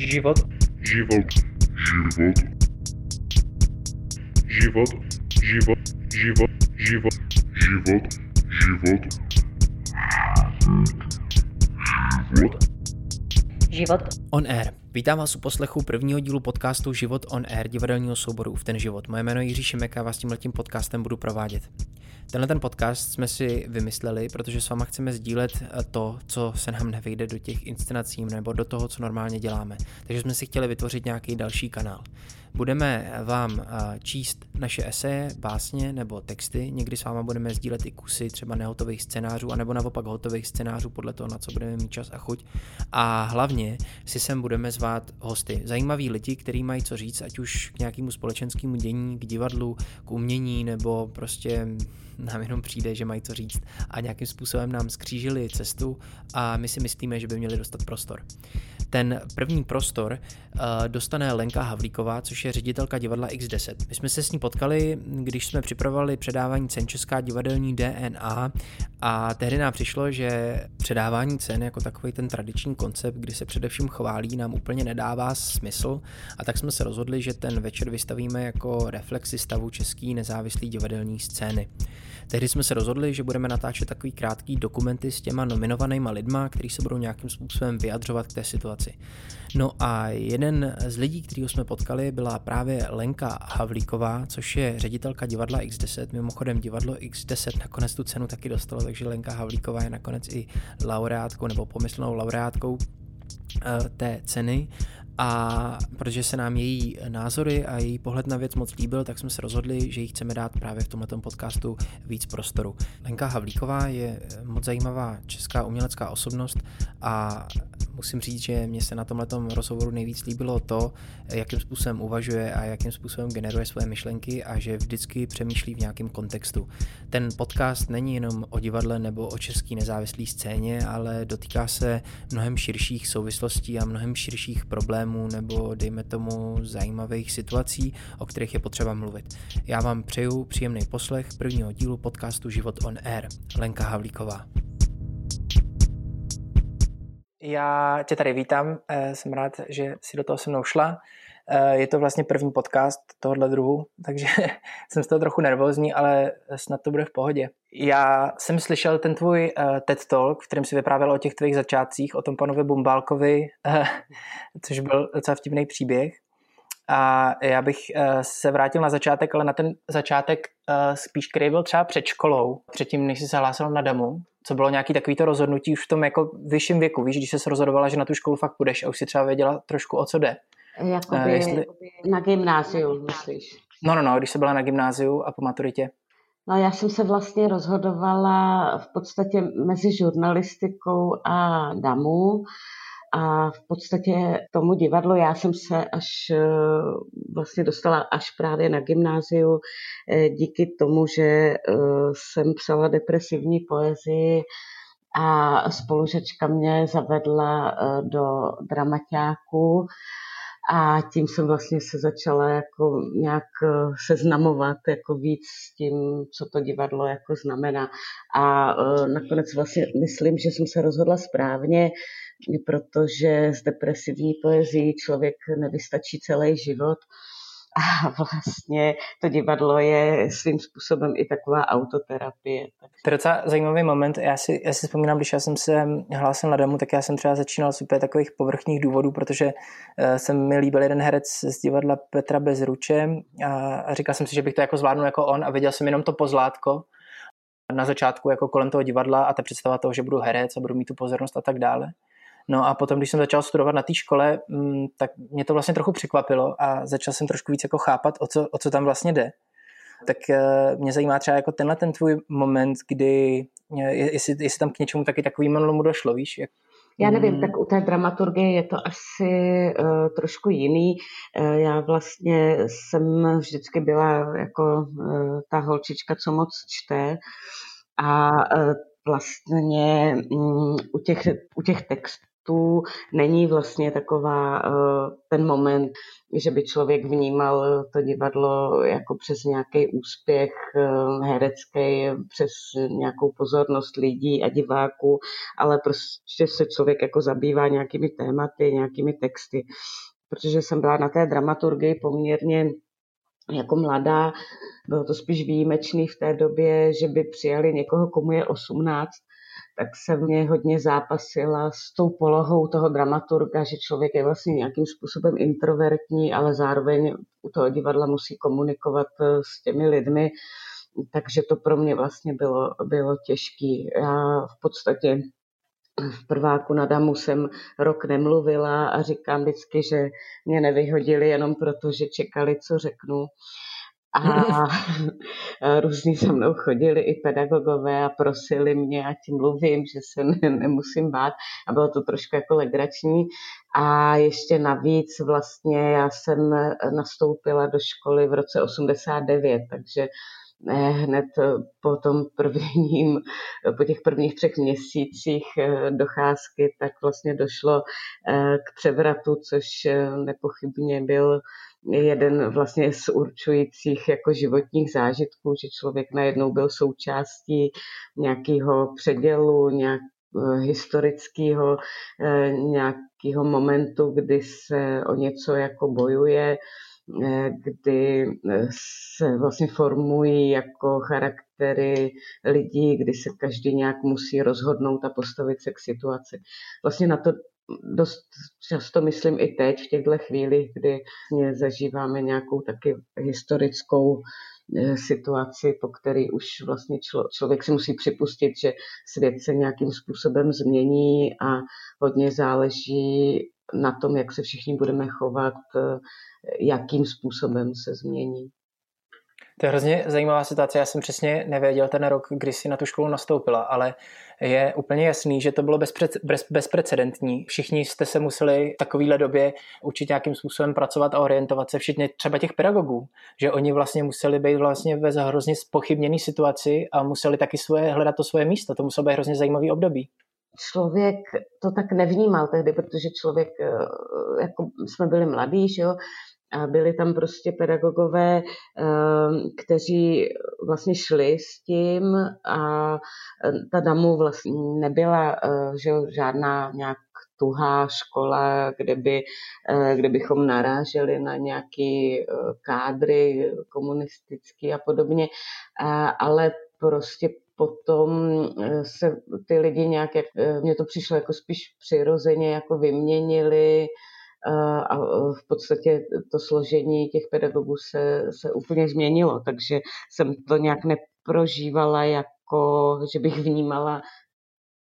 Život. Život. Život. Život. Život. Život. Život. Život. Život. Život. Život. On Air. Vítám vás u poslechu prvního dílu podcastu Život on Air divadelního souboru v ten život. Moje jméno je Jiří Šimek a vás tímhletím podcastem budu provádět. Tenhle ten podcast jsme si vymysleli, protože s váma chceme sdílet to, co se nám nevejde do těch inscenací nebo do toho, co normálně děláme. Takže jsme si chtěli vytvořit nějaký další kanál. Budeme vám číst naše eseje, básně nebo texty, někdy s váma budeme sdílet i kusy třeba nehotových scénářů, anebo naopak hotových scénářů podle toho, na co budeme mít čas a chuť. A hlavně si sem budeme zvát hosty, zajímaví lidi, kteří mají co říct, ať už k nějakému společenskému dění, k divadlu, k umění, nebo prostě nám jenom přijde, že mají co říct a nějakým způsobem nám skřížili cestu a my si myslíme, že by měli dostat prostor. Ten první prostor uh, dostane Lenka Havlíková, což je ředitelka divadla X10. My jsme se s ní potkali, když jsme připravovali předávání cen Česká divadelní DNA a tehdy nám přišlo, že předávání cen jako takový ten tradiční koncept, kdy se především chválí, nám úplně nedává smysl a tak jsme se rozhodli, že ten večer vystavíme jako reflexi stavu český nezávislý divadelní scény. Tehdy jsme se rozhodli, že budeme natáčet takový krátký dokumenty s těma nominovanýma lidma, kteří se budou nějakým způsobem vyjadřovat k té situaci. No a jeden z lidí, kterého jsme potkali, byla právě Lenka Havlíková, což je ředitelka divadla X10. Mimochodem divadlo X10 nakonec tu cenu taky dostalo, takže Lenka Havlíková je nakonec i laureátkou nebo pomyslnou laureátkou eh, té ceny a protože se nám její názory a její pohled na věc moc líbil, tak jsme se rozhodli, že jí chceme dát právě v tomto podcastu víc prostoru. Lenka Havlíková je moc zajímavá česká umělecká osobnost a musím říct, že mě se na tomhle rozhovoru nejvíc líbilo to, jakým způsobem uvažuje a jakým způsobem generuje své myšlenky a že vždycky přemýšlí v nějakém kontextu. Ten podcast není jenom o divadle nebo o české nezávislé scéně, ale dotýká se mnohem širších souvislostí a mnohem širších problémů nebo dejme tomu zajímavých situací, o kterých je potřeba mluvit. Já vám přeju příjemný poslech prvního dílu podcastu Život on Air. Lenka Havlíková. Já tě tady vítám, eh, jsem rád, že si do toho se mnou šla. Eh, je to vlastně první podcast tohohle druhu, takže jsem z toho trochu nervózní, ale snad to bude v pohodě. Já jsem slyšel ten tvůj eh, TED Talk, v kterém si vyprávěl o těch tvých začátcích, o tom panovi Bumbálkovi, což byl docela vtipný příběh. A já bych se vrátil na začátek, ale na ten začátek spíš, který byl třeba před školou, předtím, než jsi se hlásil na damu, co bylo nějaký takovýto rozhodnutí už v tom jako vyšším věku, víš, když jsi rozhodovala, že na tu školu fakt půjdeš a už si třeba věděla trošku o co jde. Jakoby uh, jestli... na gymnáziu, myslíš? No, no, no, když jsi byla na gymnáziu a po maturitě. No já jsem se vlastně rozhodovala v podstatě mezi žurnalistikou a DAMu a v podstatě tomu divadlu já jsem se až eh, vlastně dostala až právě na gymnáziu eh, díky tomu, že eh, jsem psala depresivní poezii a spolužečka mě zavedla do dramaťáku a tím jsem vlastně se začala jako nějak seznamovat jako víc s tím, co to divadlo jako znamená. A nakonec vlastně myslím, že jsem se rozhodla správně, protože z depresivní poezii člověk nevystačí celý život. A vlastně to divadlo je svým způsobem i taková autoterapie. To je docela zajímavý moment. Já si, já si vzpomínám, když já jsem se hlásil na domu, tak já jsem třeba začínal z úplně takových povrchních důvodů, protože uh, jsem mi líbil jeden herec z divadla Petra Bezruče a, a říkal jsem si, že bych to jako zvládnul jako on a viděl jsem jenom to pozlátko na začátku jako kolem toho divadla a ta představa toho, že budu herec a budu mít tu pozornost a tak dále. No a potom, když jsem začal studovat na té škole, mm, tak mě to vlastně trochu překvapilo a začal jsem trošku víc jako chápat, o co, o co tam vlastně jde. Tak eh, mě zajímá třeba jako tenhle ten tvůj moment, kdy, eh, jestli, jestli tam k něčemu taky takovým došlo, víš? Jak... Já nevím, mm. tak u té dramaturgie je to asi uh, trošku jiný. Uh, já vlastně jsem vždycky byla jako uh, ta holčička, co moc čte a uh, vlastně um, u, těch, u těch textů momentů není vlastně taková ten moment, že by člověk vnímal to divadlo jako přes nějaký úspěch herecký, přes nějakou pozornost lidí a diváků, ale prostě se člověk jako zabývá nějakými tématy, nějakými texty. Protože jsem byla na té dramaturgii poměrně jako mladá, bylo to spíš výjimečný v té době, že by přijali někoho, komu je 18, tak se mě hodně zápasila s tou polohou toho dramaturga, že člověk je vlastně nějakým způsobem introvertní, ale zároveň u toho divadla musí komunikovat eh, s těmi lidmi, takže to pro mě vlastně bylo, bylo těžké. Já v podstatě v prváku na Damu jsem rok nemluvila a říkám vždycky, že mě nevyhodili jenom proto, že čekali, co řeknu. A různí se mnou chodili i pedagogové a prosili mě, ať mluvím, že se ne, nemusím bát. A bylo to trošku jako legrační. A ještě navíc vlastně já jsem nastoupila do školy v roce 89, takže hned po tom prvním, po těch prvních třech měsících eh, docházky, tak vlastně došlo eh, k převratu, což eh, nepochybně byl jeden vlastně z určujících jako životních zážitků, že člověk najednou byl součástí nějakého předělu, nějak historického nějakého momentu, kdy se o něco jako bojuje, Eh, kdy eh, se vlastně formují jako charaktery lidí, kdy se každý nějak musí rozhodnout a postavit se k situaci. Vlastně na to dost často myslím i teď, v těchto chvílích, kdy zažíváme nějakou taky historickou eh, situaci, po který už vlastně člo, člověk si musí připustit, že svět se nějakým způsobem změní a hodně záleží na tom, jak se všichni budeme chovat, eh, jakým způsobem se změní. To je hrozně zajímavá situace. Já jsem přesně nevěděl ten rok, kdy si na tu školu nastoupila, ale je úplně jasný, že to bylo bezpre, bez, bezprecedentní. Všichni jste se museli v takovéhle době učit nějakým způsobem pracovat a orientovat se, včetně třeba těch pedagogů, že oni vlastně museli být vlastně ve hrozně spochybněné situaci a museli taky svoje, hledat to svoje místo. To muselo být hrozně zajímavý období člověk to tak nevnímal tehdy, protože člověk, eh, jako jsme byli mladí, že jo, a byli tam prostě pedagogové, eh, kteří vlastně šli s tím a eh, ta damu vlastně nebyla že jo, žádná nějak tuhá škola, kde, by, kde bychom naráželi na nějaký kádry komunistický a podobně, ale prostě potom se ty lidi nějak, jak, mně to přišlo jako spíš přirozeně, jako vyměnili a v podstatě to složení těch pedagogů se, se úplně změnilo, takže jsem to nějak neprožívala jako, že bych vnímala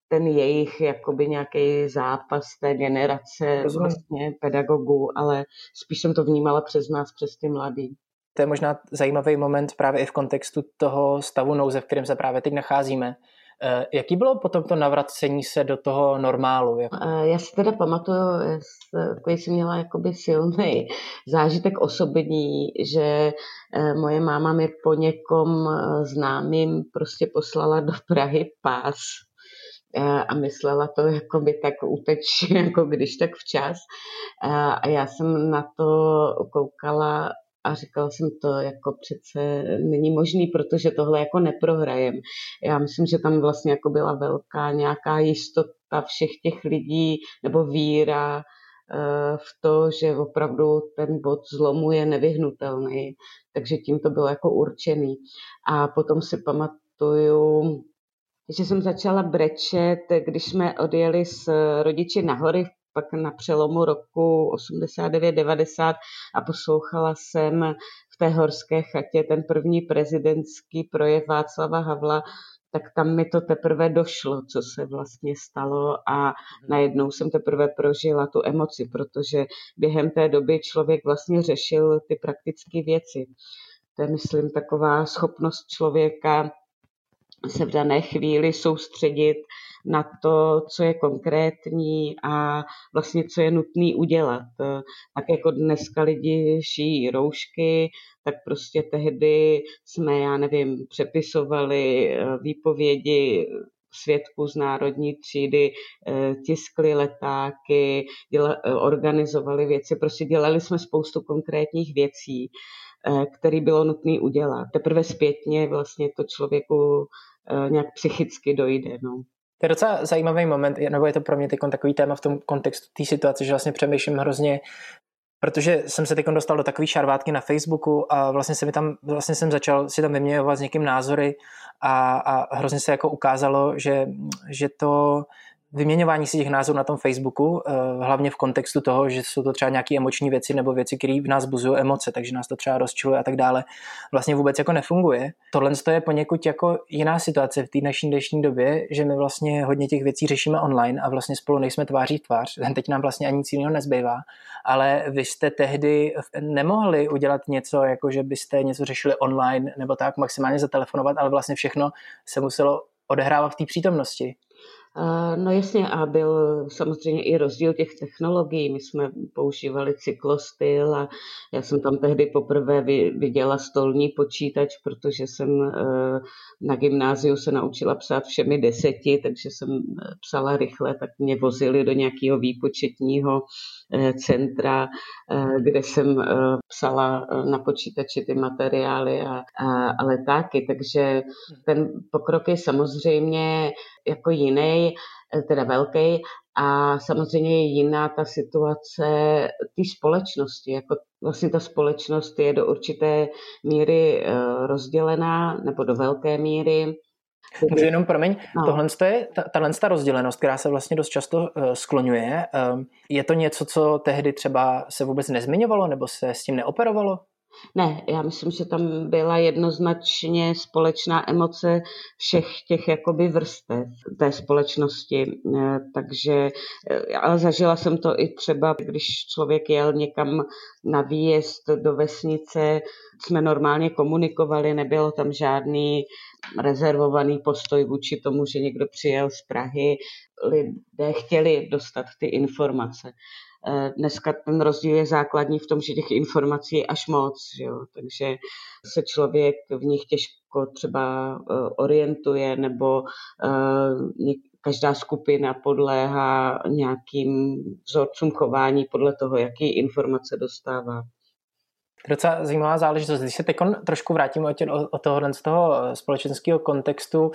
ten jejich jakoby nějaký zápas té generace vlastně pedagogů, ale spíš jsem to vnímala přes nás, přes ty mladý to je možná zajímavý moment právě i v kontextu toho stavu nouze, v kterém se právě teď nacházíme. Eh, jaký bylo potom to navracení se do toho normálu? Eh, já si teda pamatuju, že jsem měla jakoby silný zážitek osobní, že eh, moje máma mi po někom známým prostě poslala do Prahy pás a myslela to jako by tak uteč, jako když tak včas. A já jsem na to koukala a říkala jsem to jako přece není možný, protože tohle jako neprohrajem. Já myslím, že tam vlastně jako byla velká nějaká jistota všech těch lidí nebo víra eh, v to, že opravdu ten bod zlomu je nevyhnutelný. Takže tím to bylo jako určený. A potom si pamatuju, že jsem začala brečet, když jsme odjeli s rodiči na hory v pak na přelomu roku 89-90 a poslouchala jsem v té horské chatě ten první prezidentský projev Václava Havla, tak tam mi to teprve došlo, co se vlastně stalo a najednou jsem teprve prožila tu emoci, protože během té doby člověk vlastně řešil ty praktické věci. To je, myslím, taková schopnost člověka se v dané chvíli soustředit na to, co je konkrétní a vlastně co je nutný udělat. Tak jako dneska lidi šijí roušky, tak prostě tehdy jsme, já nevím, přepisovali eh, výpovědi svědků z národní třídy tiskli letáky, děla, organizovali věci, prostě dělali jsme spoustu konkrétních věcí, které bylo nutné udělat. Teprve zpětně vlastně to člověku nějak psychicky dojde. No. To je docela zajímavý moment, nebo je to pro mě takový téma v tom kontextu té situace, že vlastně přemýšlím hrozně protože jsem se teď dostal do takové šarvátky na Facebooku a vlastně, se mi tam, vlastně jsem začal si tam vyměňovat s někým názory a, a hrozně se jako ukázalo, že, že to vyměňování si těch názorů na tom Facebooku, eh, hlavně v kontextu toho, že jsou to třeba nějaké emoční věci nebo věci, které v nás buzují emoce, takže nás to třeba rozčiluje a tak dále, vlastně vůbec jako nefunguje. Tohle je poněkud jako jiná situace v té naší dnešní době, že my vlastně hodně těch věcí řešíme online a vlastně spolu nejsme tváří v tvář. Teď nám vlastně ani nic jiného nezbývá, ale vy jste tehdy nemohli udělat něco, jako že byste něco řešili online nebo tak maximálně zatelefonovat, ale vlastně všechno se muselo odehrávat v té přítomnosti. No jasně, a byl samozřejmě i rozdíl těch technologií. My jsme používali cyklostyl a já jsem tam tehdy poprvé viděla stolní počítač, protože jsem e, na gymnáziu se naučila psát všemi deseti, takže jsem e, psala rychle, tak mě vozili do nějakého výpočetního centra, kde jsem psala na počítači ty materiály a, a, a letáky. Takže ten pokrok je samozřejmě jako jiný, eh, teda velký a samozřejmě je jiná ta situace té společnosti. Jako vlastně ta společnost je do určité míry eh, rozdělená nebo do velké míry. Můžu jenom, promiň, no. tohle je, ta, tahle ta rozdělenost, která se vlastně dost často uh, skloňuje, uh, je to něco, co tehdy třeba se vůbec nezmiňovalo nebo se s tím neoperovalo? Ne, já myslím, že tam byla jednoznačně společná emoce všech těch jakoby vrstev té společnosti. Eh, takže, eh, ale zažila jsem to i třeba, když člověk jel někam na výjezd do vesnice, jsme normálně komunikovali, nebylo tam žádný rezervovaný postoj vůči tomu, že někdo přijel z Prahy. Lidé chtěli dostat ty informace. Eh, dneska ten rozdíl je základní v tom, že těch informací je až moc, že jo? takže se člověk v nich těžko třeba eh, orientuje nebo eh, každá skupina podléhá nějakým vzorcům chování podle toho, jaký informace dostává. Docela zajímavá záležitost. Když se teď trošku vrátím od, tohohle z toho společenského kontextu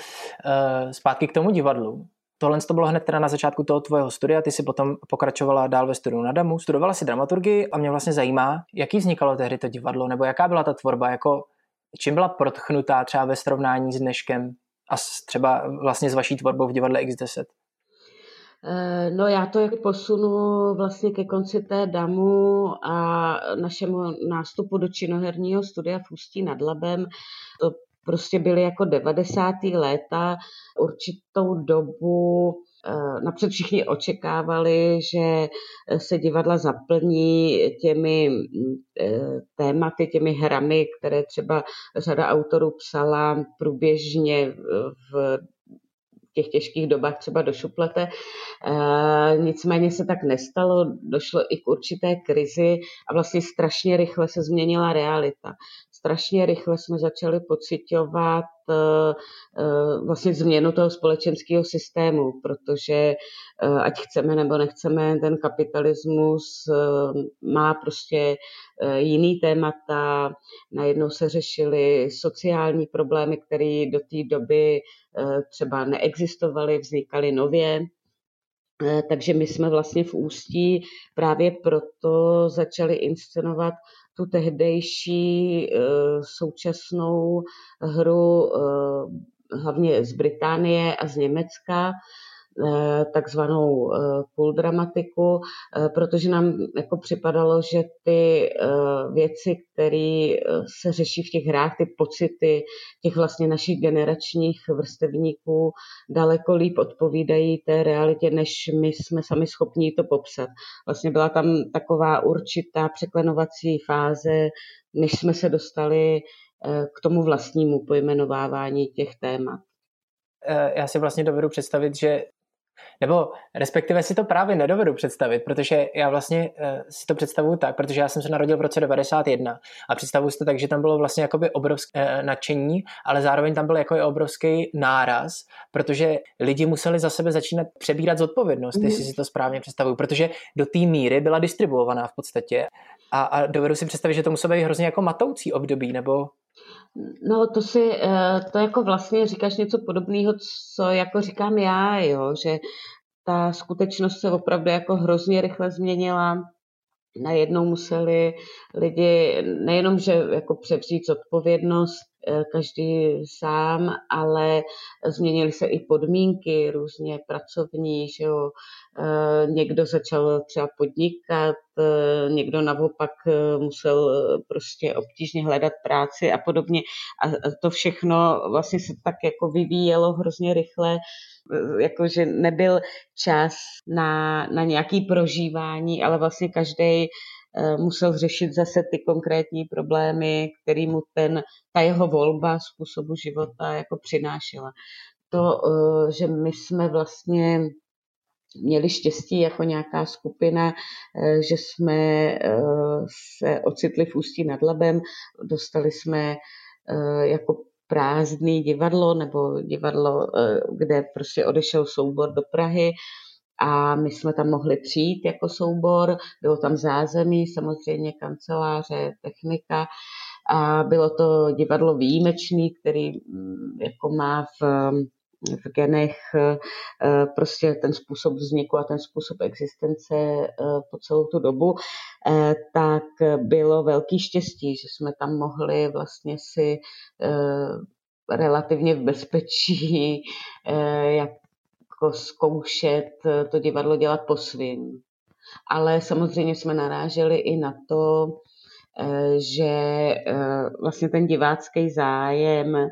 zpátky k tomu divadlu, Tohle to bylo hned teda na začátku toho tvojeho studia, ty si potom pokračovala dál ve studiu na DAMu, studovala si dramaturgii a mě vlastně zajímá, jaký vznikalo tehdy to divadlo, nebo jaká byla ta tvorba, jako čím byla protchnutá třeba ve srovnání s dneškem a třeba vlastně s vaší tvorbou v divadle X10? Eh, no já to jak posunu vlastně ke konci té damu a našemu nástupu do činoherního studia v Ústí nad Labem. To prostě byly jako 90. léta, určitou dobu eh, napřed všichni očekávali, že se divadla zaplní těmi eh, tématy, těmi hrami, které třeba řada autorů psala průběžně v těch těžkých dobách třeba do šuplete. Nicméně se tak nestalo, došlo i k určité krizi a vlastně strašně rychle se změnila realita strašně rychle jsme začali pocitovat eh, eh, vlastně změnu toho společenského systému, protože eh, ať chceme nebo nechceme, ten kapitalismus má prostě jiný témata. Najednou se řešily sociální problémy, které do té doby třeba neexistovaly, vznikaly nově. Takže my jsme vlastně v Ústí právě proto začali inscenovat tu tehdejší eh, současnou hru eh, hlavně z Británie a z Německa, takzvanou eh, půl dramatiku, eh, protože nám jako připadalo, že ty věci, které se řeší v těch hrách, ty pocity těch vlastně našich generačních vrstevníků daleko líp odpovídají té realitě, než my jsme sami schopni to popsat. Vlastně byla tam taková určitá překlenovací fáze, než jsme se dostali k tomu vlastnímu pojmenovávání těch témat já si vlastně dovedu představit, že Nebo respektive si to právě nedovedu představit, protože já vlastně uh, si to představuju tak, protože já jsem se narodil v roce 91 a představuju si to tak, že tam bylo vlastně jakoby obrovské uh, nadšení, ale zároveň tam byl jako obrovský náraz, protože lidi museli za sebe začínat přebírat zodpovědnost, mm. jestli si to správně představuju, protože do té míry byla distribuovaná v podstatě a, a dovedu si představit, že to muselo být hrozně jako matoucí období, nebo No to si, eh, to jako vlastně říkáš něco podobného, co jako říkám já, jo, že ta skutečnost se opravdu jako hrozně rychle změnila. Najednou museli lidi nejenom, že jako převzít odpovědnost každý sám, ale změnily se i podmínky různě pracovní, že jo. Eh, někdo začal třeba podnikat, eh, někdo naopak musel prostě obtížně hledat práci a podobně. A to všechno vlastně se tak jako vyvíjelo hrozně rychle jakože nebyl čas na, na nějaký prožívání, ale vlastně každý eh, musel řešit zase ty konkrétní problémy, který mu ten, ta jeho volba způsobu života jako přinášela. To, eh, že my jsme vlastně měli štěstí jako nějaká skupina, eh, že jsme se ocitli v Ústí nad Labem, dostali jsme jako prázdný divadlo nebo divadlo, kde prostě odešel soubor do Prahy a my jsme tam mohli přijít jako soubor, bylo tam zázemí, samozřejmě kanceláře, technika a bylo to divadlo výjimečný, který mm, jako má v v genech eh, prostě ten způsob vzniku a ten způsob existence eh, po celou tu dobu, eh, tak bylo velký štěstí, že jsme tam mohli vlastně si relativně v bezpečí jako zkoušet to divadlo dělat po svým. Ale samozřejmě jsme naráželi i na to, Eh, že eh, vlastně ten divácký zájem eh,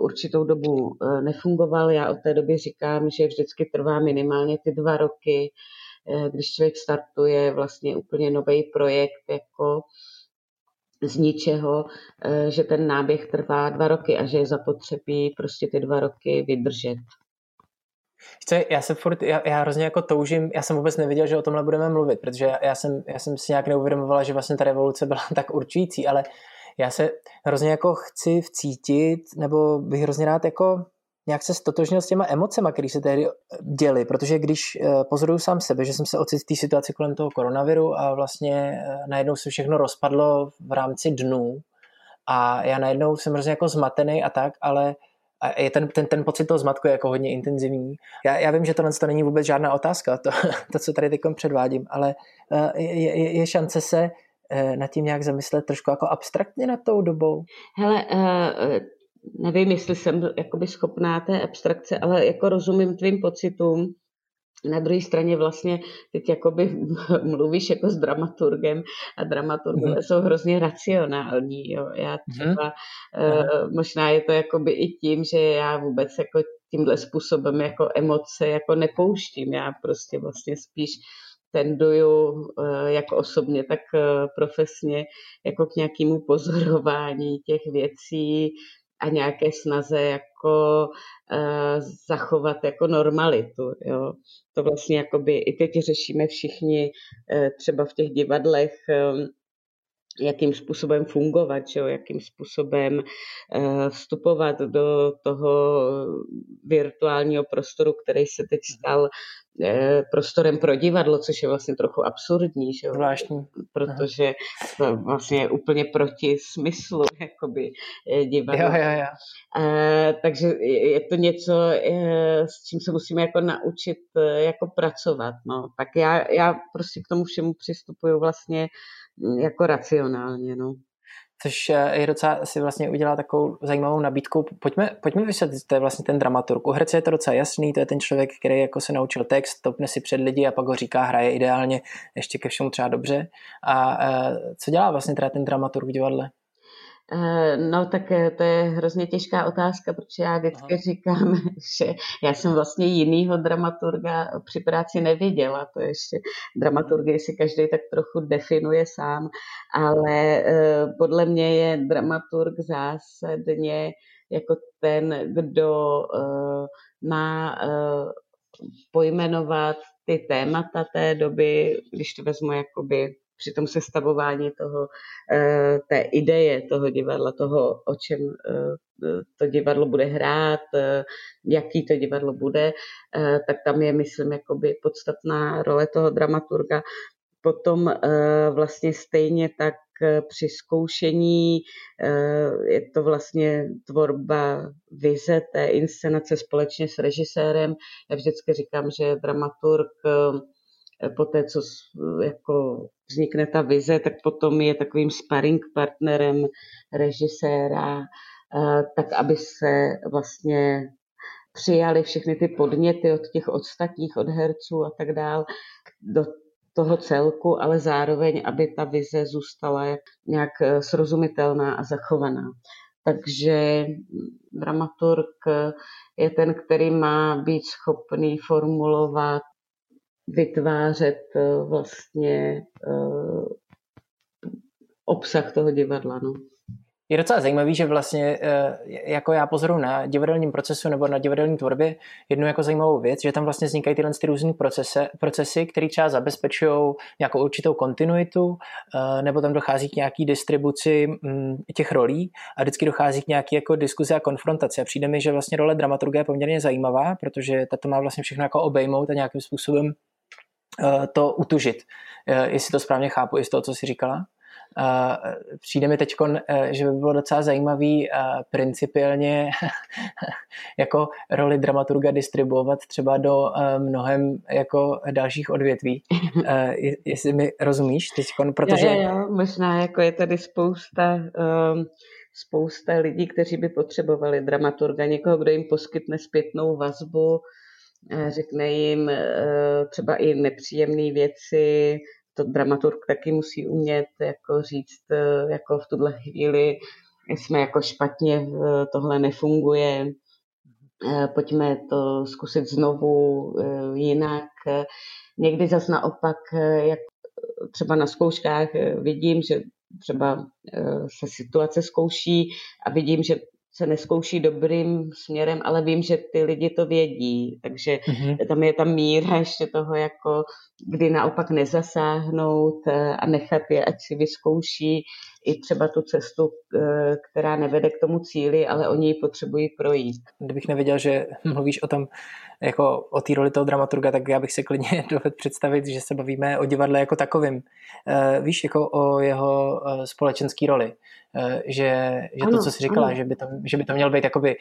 určitou dobu nefungoval. Já od té doby říkám, že vždycky trvá minimálně ty dva roky, když člověk startuje vlastně úplně nový projekt jako z ničeho, že ten náběh trvá dva roky a že je zapotřebí prostě ty dva roky vydržet. Co, já se furt, já, já hrozně jako toužím, já jsem vůbec nevěděl, že o tomhle budeme mluvit, protože já, jsem, já jsem si nějak neuvědomovala, že vlastně ta revoluce byla tak určující, ale já se hrozně jako chci vcítit, nebo bych hrozně rád jako nějak se stotožnil s těma emocema, které se tehdy děly, protože když eh, pozoruju sám sebe, že jsem se ocitl v té situaci kolem toho koronaviru a vlastně eh, najednou se všechno rozpadlo v rámci dnů a já najednou jsem hrozně jako zmatený a tak, ale a je ten, ten, ten pocit toho zmatku je jako hodně intenzivní. Já, já vím, že tohle to není vůbec žádná otázka, to, to co tady teď předvádím, ale eh, je, je, je šance se eh, nad tím nějak zamyslet trošku jako abstraktně nad tou dobou? Hele, uh, nevím, jestli jsem schopná té abstrakce, ale jako rozumím tvým pocitům na druhé straně vlastně teď jakoby mluvíš jako s dramaturgem a dramaturgové mm. jsou hrozně racionální. Jo. Já mhm. třeba, mm. uh, možná je to jakoby i tím, že já vůbec jako tímhle způsobem jako emoce jako nepouštím. Já prostě vlastně spíš tenduju uh, jako osobně, tak uh, profesně jako k nějakému pozorování těch věcí, a nějaké snaze jako uh, zachovat jako normalitu. Jo. To vlastně jakoby i teď řešíme všichni uh, třeba v těch divadlech um, jakým způsobem fungovat, že jo, jakým způsobem vstupovat do toho virtuálního prostoru, který se teď stal prostorem pro divadlo, což je vlastně trochu absurdní, že? Zvláštní. Protože to vlastně je úplně proti smyslu jakoby, eh, divadla. Jo, jo, jo. Uh, takže je to něco, uh, s čím se musíme jako naučit jako pracovat. No. Tak já, já prostě k tomu všemu přistupuju vlastně jako racionálně. No. Což eh, je docela, si vlastně udělá takovou zajímavou nabídku. Pojďme, pojďme vysvětlit, to je vlastně ten dramaturg. U herce je to docela jasný, to je ten člověk, který jako se naučil text, topne si před lidi a pak ho říká, hraje ideálně, ještě ke všemu třeba dobře. A eh, co dělá vlastně teda ten dramaturg v divadle? Eh, no tak eh, to je hrozně těžká otázka, protože já vždycky Aha. říkám, že já jsem vlastně jinýho dramaturga při práci neviděla. To ještě dramaturgii si každý tak trochu definuje sám, ale eh, podle mě je dramaturg zásadně jako ten, kdo má pojmenovat ty témata té doby, když to vezmu jakoby při tom sestavování toho, eh, té ideje toho divadla, toho, o čem eh, to divadlo bude hrát, eh, jaký to divadlo bude, tak tam je, myslím, jakoby podstatná role toho dramaturga. Potom vlastně stejně tak při zkoušení je to vlastně tvorba vize té inscenace společně s režisérem. Já vždycky říkám, že dramaturg po té, co jako vznikne ta vize, tak potom je takovým sparring partnerem režiséra, tak aby se vlastně přijali všechny ty podněty od těch ostatních, od herců a tak dál do toho celku, ale zároveň, aby ta vize zůstala nějak e, srozumitelná a zachovaná. Takže dramaturg je ten, který má být schopný formulovat vytvářet eh, vlastně eh, obsah toho divadla. No. Je docela zajímavý, že vlastně eh, jako já pozoruji na divadelním procesu nebo na divadelní tvorbě jednu jako zajímavou věc, že tam vlastně vznikají tyhle ty různé procese, procesy, které třeba zabezpečují nějakou určitou kontinuitu, nebo tam dochází k nějaký distribuci mm, těch rolí a vždycky dochází k nějaké jako diskuzi a konfrontaci. A přijde mi, že vlastně role dramaturga je poměrně zajímavá, protože tato má vlastně všechno jako obejmout a nějakým způsobem to utužit. Eh, jestli to správně chápu, i z toho, co jsi říkala. Eh, přijde mi teď, že by bylo docela zajímavý principiálně jako roli dramaturga distribuovat třeba do mnohem jako dalších odvětví. Jestli mi rozumíš teď, protože... Jo, jo, jo, možná jako je tady spousta um, spousta lidí, kteří by potřebovali dramaturga, někoho, kdo jim poskytne zpětnou vazbu, Eh, řekne jim eh, třeba i nepříjemné věci, to dramaturg taky musí umět jako říct, eh, jako v tuhle chvíli jsme jako špatně, tohle nefunguje, pojďme to zkusit znovu jinak. Někdy zas naopak, jak třeba na zkouškách vidím, že třeba se situace zkouší a vidím, že se neskouší dobrým směrem, ale vím, že ty lidi to vědí, takže mm-hmm. tam je ta míra ještě toho, jako kdy naopak nezasáhnout eh, a nechat je, ať si vyzkouší i třeba tu cestu, eh, která nevede k tomu cíli, ale oni ji potřebují projít. Kdybych nevěděl, že mluvíš o tom, jako o té roli toho dramaturga, tak já bych si klidně dovedl představit, že se bavíme o divadle jako takovým. Eh, víš, jako o jeho společenské roli. Že, že ano, to, co jsi říkala, že by, to, že by to měl být jakoby,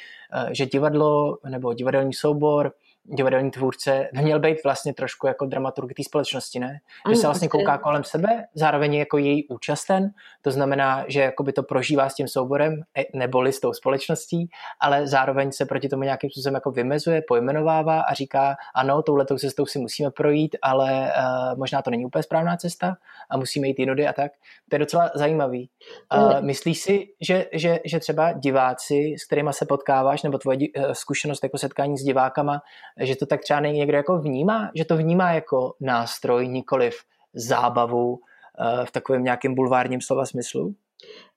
že divadlo nebo divadelní soubor divadelní tvůrce měl být vlastně trošku jako dramaturg té společnosti, ne? Že se vlastně kouká kolem sebe, zároveň jako její účasten, to znamená, že jakoby to prožívá s tím souborem, e, neboli s tou společností, ale zároveň se proti tomu nějakým způsobem jako vymezuje, pojmenovává a říká, ano, touhletou cestou si musíme projít, ale uh, možná to není úplně správná cesta a musíme jít jinudy a tak. To je docela zajímavý. Uh, myslíš si, že, že, že třeba diváci, s kterými se potkáváš, nebo tvoje uh, zkušenost jako setkání s divákama, že to tak třeba někdo jako vnímá, že to vnímá jako nástroj, nikoliv zábavu eh, v takovém nějakém bulvárním slova smyslu?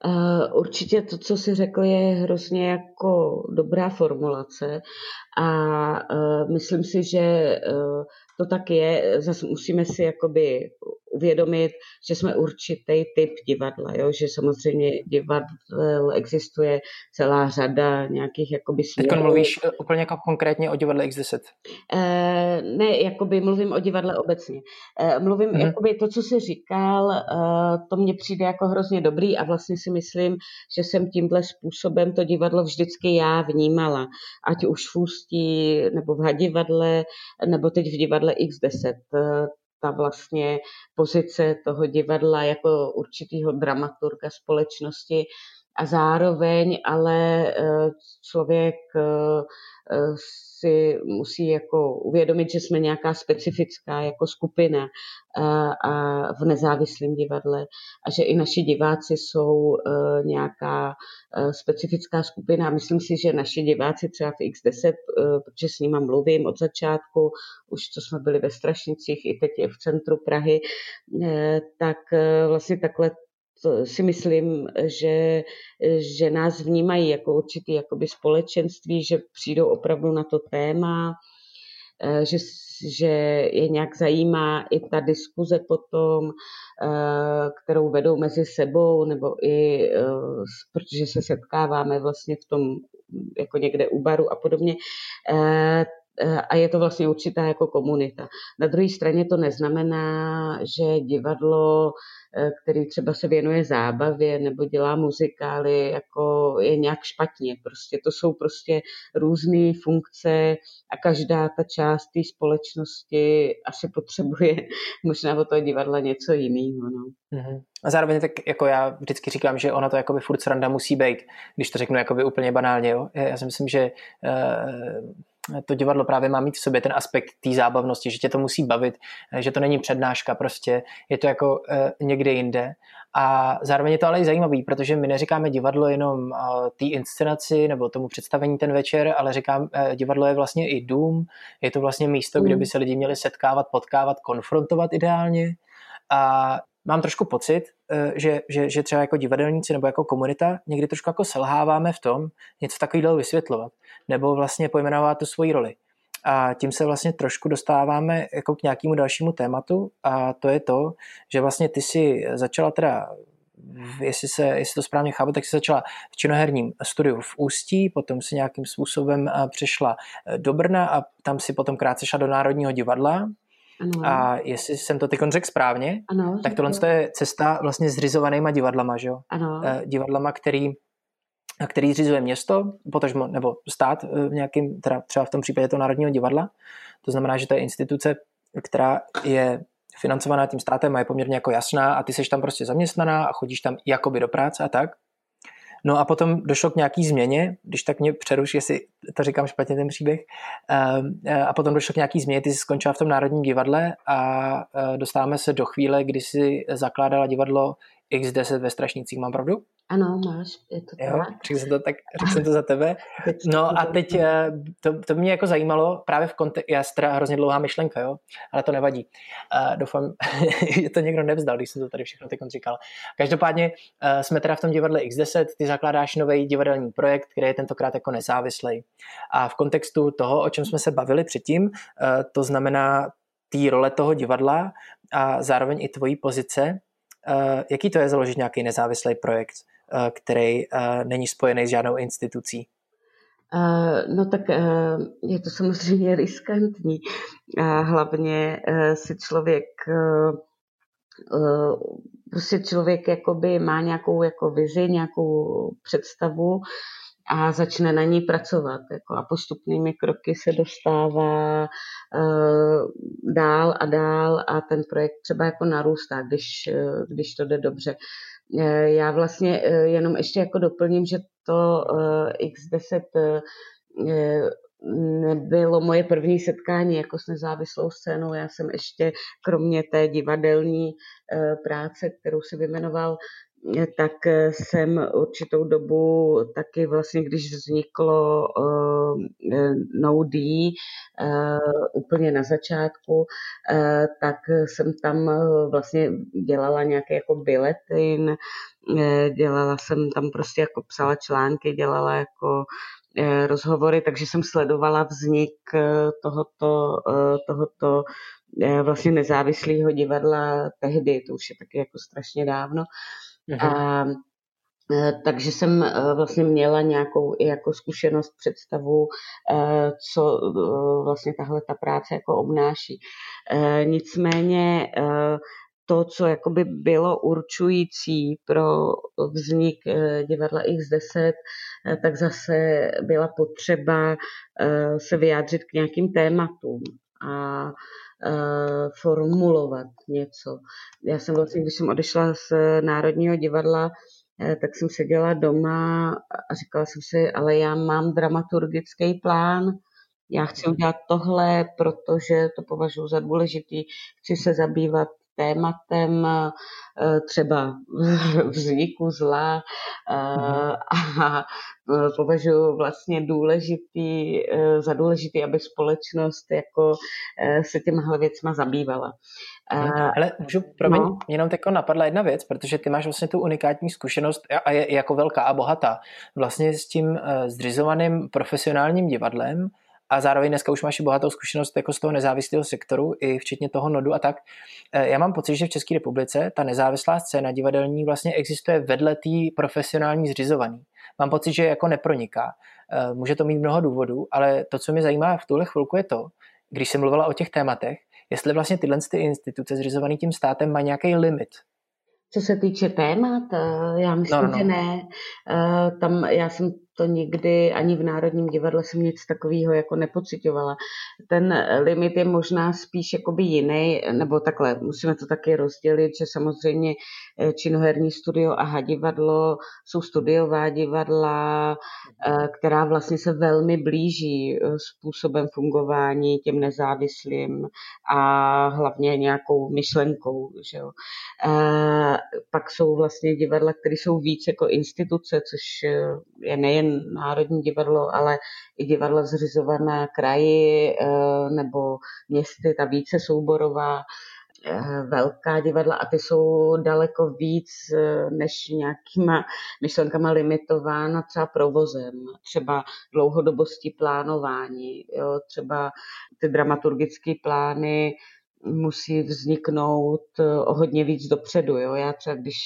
Uh, určitě to, co jsi řekl, je hrozně jako dobrá formulace a uh, myslím si, že to tak je. Zase musíme si jakoby uvědomit, že jsme určitý typ divadla, jo? že samozřejmě divadel existuje celá řada nějakých jakoby směrů. Teď mluvíš eh, úplně jako konkrétně o divadle X10? E, ne, jakoby mluvím o divadle obecně. E, mluvím, hmm. jakoby to, co jsi říkal, e, to mně přijde jako hrozně dobrý a vlastně si myslím, že jsem tímhle způsobem to divadlo vždycky já vnímala. Ať už v Ústí, nebo v Hadivadle, nebo teď v divadle X10 ta vlastně pozice toho divadla jako určitýho dramaturga společnosti a zároveň ale eh, člověk eh, si musí jako uvědomit, že jsme nějaká specifická jako skupina a, v nezávislém divadle a že i naši diváci jsou nějaká specifická skupina. Myslím si, že naši diváci třeba v X10, uh, protože s nima mluvím od začátku, už co jsme byli ve Strašnicích, i teď je v centru Prahy, tak vlastně takhle si myslím, že, že nás vnímají jako určitý jakoby společenství, že přijdou opravdu na to téma, že, že je nějak zajímá i ta diskuze potom, kterou vedou mezi sebou, nebo i, protože se setkáváme vlastně v tom jako někde u baru a podobně, a je to vlastně určitá jako komunita. Na druhé straně to neznamená, že divadlo, eh, který třeba se věnuje zábavě nebo dělá muzikály, jako je nějak špatně. Prostě to jsou prostě různé funkce a každá ta část té společnosti asi potřebuje možná od toho divadla něco jiného. No. Mm-hmm. A zároveň tak jako já vždycky říkám, že ona to jakoby furt sranda musí být, když to řeknu jakoby úplně banálně. Jo? Já si myslím, že uh, to divadlo právě má mít v sobě ten aspekt té zábavnosti, že tě to musí bavit, že to není přednáška, prostě je to jako uh, někde jinde. A zároveň je to ale i zajímavý, protože my neříkáme divadlo jenom uh, té inscenaci nebo tomu představení ten večer, ale říkám, uh, divadlo je vlastně i dům, je to vlastně místo, mm. kde by se lidi měli setkávat, potkávat, konfrontovat ideálně. A mám trošku pocit, že, že, že třeba jako divadelníci nebo jako komunita někdy trošku jako selháváme v tom něco takového vysvětlovat nebo vlastně pojmenovat tu svoji roli. A tím se vlastně trošku dostáváme jako k nějakému dalšímu tématu a to je to, že vlastně ty si začala teda jestli, se, jestli to správně chápu, tak si začala v činoherním studiu v Ústí, potom si nějakým způsobem eh, přešla eh, do Brna a tam si potom krátce šla do Národního divadla. Ano. A jestli jsem to teď řekl správně, ano, tak tohle je cesta vlastně zřizovanýma divadlama, že jo? Ano. Eh, divadlama, který který zřizuje město, potažmo, nebo stát eh, v nějakým, teda třeba v tom případě to Národního divadla. To znamená, že to je instituce, která je financovaná tím státem a je poměrně jako jasná a ty jsi tam prostě zaměstnaná a chodíš tam jakoby do práce a tak. No a potom došlo k nějaký změně, když tak mě přeruš, jestli to říkám špatně ten příběh, ehm, eh, a potom došlo k nějaký změně, ty jsi skončila v tom Národním divadle a eh, dostáváme se do chvíle, kdy jsi zakládala divadlo X10 ve Strašnicích, mám pravdu? Ano, máš, je to jo, tak. Řekl jsem to, tak, řekl jsem to za tebe. No a teď eh, to, to mě jako zajímalo právě v kontextu, já teda hrozně dlouhá myšlenka, jo, ale to nevadí. Uh, doufám, že to někdo nevzdal, když jsem to tady všechno teď říkal. Každopádně uh, jsme teda v tom divadle X10, ty zakládáš nový divadelní projekt, který je tentokrát jako nezávislý. A v kontextu toho, o čem jsme se bavili předtím, uh, to znamená té role toho divadla a zároveň i tvojí pozice, Uh, jaký to je založit nějaký nezávislý projekt? Eh, který eh, není spojený s žádnou institucí? Uh, no tak je to samozřejmě riskantní. Hlavně si člověk prostě člověk jakoby má nějakou jako vizi, nějakou představu a začne na ní pracovat. Jako a postupnými kroky se dostává dál a dál a ten projekt třeba jako narůstá, když, když to jde dobře. Eh, já vlastně eh, jenom ještě jako doplním, že to eh, X10 nebylo moje první setkání jako s nezávislou scénou. Já jsem ještě kromě té divadelní práce, kterou si vymenoval, tak jsem určitou dobu taky vlastně, když vzniklo uh, No D uh, úplně na začátku, uh, tak jsem tam vlastně dělala nějaké jako biletin, dělala jsem tam prostě jako psala články, dělala jako rozhovory, takže jsem sledovala vznik tohoto, tohoto vlastně nezávislého divadla tehdy, to už je taky jako strašně dávno. A e, takže jsem e, vlastně měla nějakou i jako zkušenost, představu, e, co vlastně tahle ta práce jako obnáší. Nicméně to, co jakoby bylo určující pro vznik divadla X10, tak zase byla potřeba se vyjádřit k nějakým tématům. A uh, formulovat něco. Já jsem vlastně, když jsem odešla z Národního divadla, eh, tak jsem seděla doma a říkala jsem si, ale já mám dramaturgický plán, já chci udělat tohle, protože to považuji za důležitý, chci se zabývat tématem eh, třeba vzniku zla mhm. a považuji vlastně důležitý, eh, za důležitý, aby společnost jako eh, se těmhle věcma zabývala. Ale můžu, promiň, no. jenom teď napadla jedna věc, protože ty máš vlastně tu unikátní zkušenost a je jako velká a bohatá vlastně s tím zřizovaným profesionálním divadlem a zároveň dneska už máš bohatou zkušenost jako z toho nezávislého sektoru, i včetně toho nodu a tak. Eh, já mám pocit, že v České republice ta nezávislá scéna divadelní vlastně existuje vedle té profesionální zřizovaný. Mám pocit, že jako neproniká. Eh, může to mít mnoho důvodů, ale to, co mě zajímá v tuhle chvilku je to, když jsem mluvila o těch tématech, jestli vlastně tyhle ty instituce zřizované tím státem mají nějaký limit. Co se týče témat, eh, já myslím, no, no. že ne. Tam já jsem to nikdy ani v Národním divadle jsem nic takového jako nepocitovala. Ten limit je možná spíš jakoby jiný, nebo takhle, musíme to taky rozdělit, že samozřejmě eh, činoherní studio a divadlo jsou studiová divadla, eh, která vlastně se velmi blíží eh, způsobem fungování těm nezávislým a hlavně nějakou myšlenkou. Že jo. Pak jsou vlastně divadla, které jsou víc jako instituce, což je nejen Národní divadlo, ale i divadla zřizované kraji eh, nebo městy, ta více souborová, eh, velká divadla a ty jsou daleko víc eh, než nějakýma myšlenkama limitována třeba provozem, třeba dlouhodobostí plánování, jo, třeba ty dramaturgické plány musí vzniknout o hodně víc dopředu. Jo. Já třeba když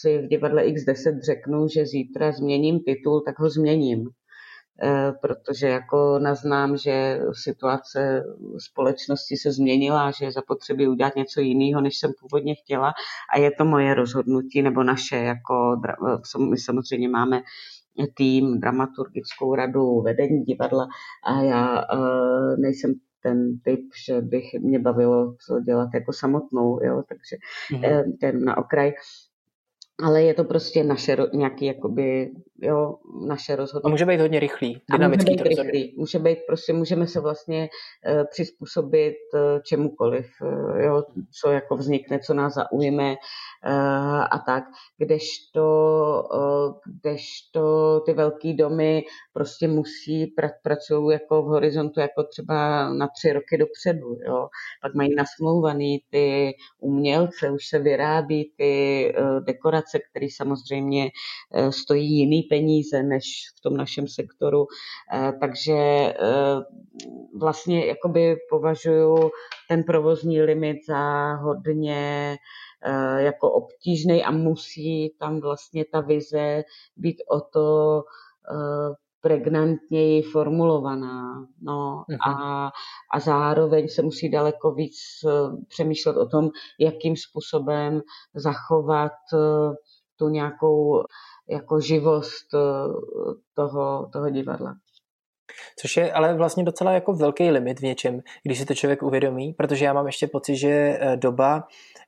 si v divadle X10 řeknu, že zítra změním titul, tak ho změním. Eh, protože jako naznám, že situace společnosti se změnila, že je zapotřebí udělat něco jiného, než jsem původně chtěla a je to moje rozhodnutí nebo naše, jako my samozřejmě máme tým, dramaturgickou radu, vedení divadla a já eh, nejsem ten typ, že bych mě bavilo to dělat jako samotnou, jo, takže mm-hmm. ten na okraj ale je to prostě naše nějaký jakoby, jo, naše rozhodnutí. A může být hodně rychlý, dynamický. může být rychlý, může být prostě, můžeme se vlastně uh, přizpůsobit uh, čemukoliv, uh, jo, co jako vznikne, co nás zaujme uh, a tak, kdežto, uh, kdežto ty velké domy prostě musí, pr- jako v horizontu jako třeba na tři roky dopředu, jo, pak mají nasmlouvaný ty umělce, už se vyrábí ty uh, dekorace, který samozřejmě eh, stojí jiný peníze než v tom našem sektoru. Eh, takže eh, vlastně jakoby považuji ten provozní limit za hodně jako obtížný a musí tam vlastně ta vize být o to pregnantněji formulovaná. No, uh-huh. a, a zároveň se musí daleko víc eh, přemýšlet o tom, jakým způsobem zachovat eh, tu nějakou jako živost eh, toho, toho divadla. Což je ale vlastně docela jako velký limit v něčem, když si to člověk uvědomí, protože já mám ještě pocit, že doba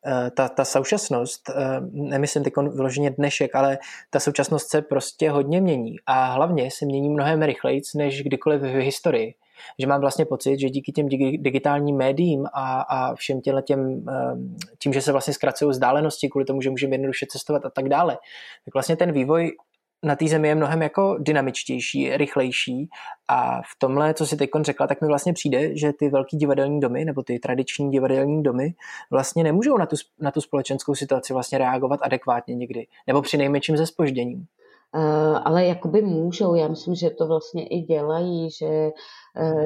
Eh, ta, ta současnost, eh, nemyslím teď vyloženě dnešek, ale ta současnost se prostě hodně mění a hlavně se mění mnohem rychleji než kdykoliv v historii. Že mám vlastně pocit, že díky těm digitálním médiím a, a všem těm, eh, tím, že se vlastně zkracují vzdálenosti kvůli tomu, že můžeme jednoduše cestovat a tak dále, tak vlastně ten vývoj na té zemi je mnohem jako dynamičtější, rychlejší a v tomhle, co si teď řekla, tak mi vlastně přijde, že ty velký divadelní domy nebo ty tradiční divadelní domy vlastně nemůžou na tu, na tu společenskou situaci vlastně reagovat adekvátně někdy, nebo při nejmenším ze spožděním. Uh, ale jakoby můžou, já myslím, že to vlastně i dělají, že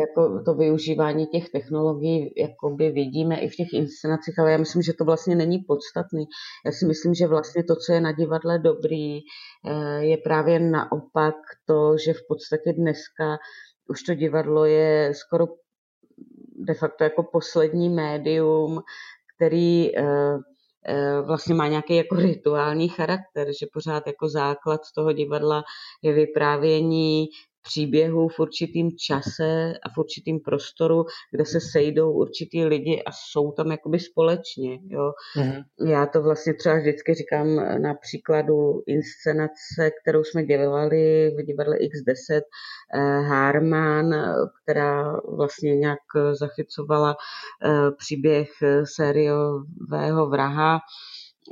jako to využívání těch technologií jakoby vidíme i v těch inscenacích, ale já myslím, že to vlastně není podstatný. Já si myslím, že vlastně to, co je na divadle dobrý, uh, je právě naopak to, že v podstatě dneska už to divadlo je skoro de facto jako poslední médium, který Eh, vlastně má nějaký jako rituální charakter, že pořád jako základ toho divadla je vyprávění příběhů v určitým čase a v určitým prostoru, kde se sejdou určitý lidi a jsou tam jakoby společně. Jo. Mm-hmm. Já to vlastně třeba vždycky říkám na příkladu inscenace, kterou jsme dělali v divadle X10 eh, Harman, která vlastně nějak zachycovala eh, příběh sériového vraha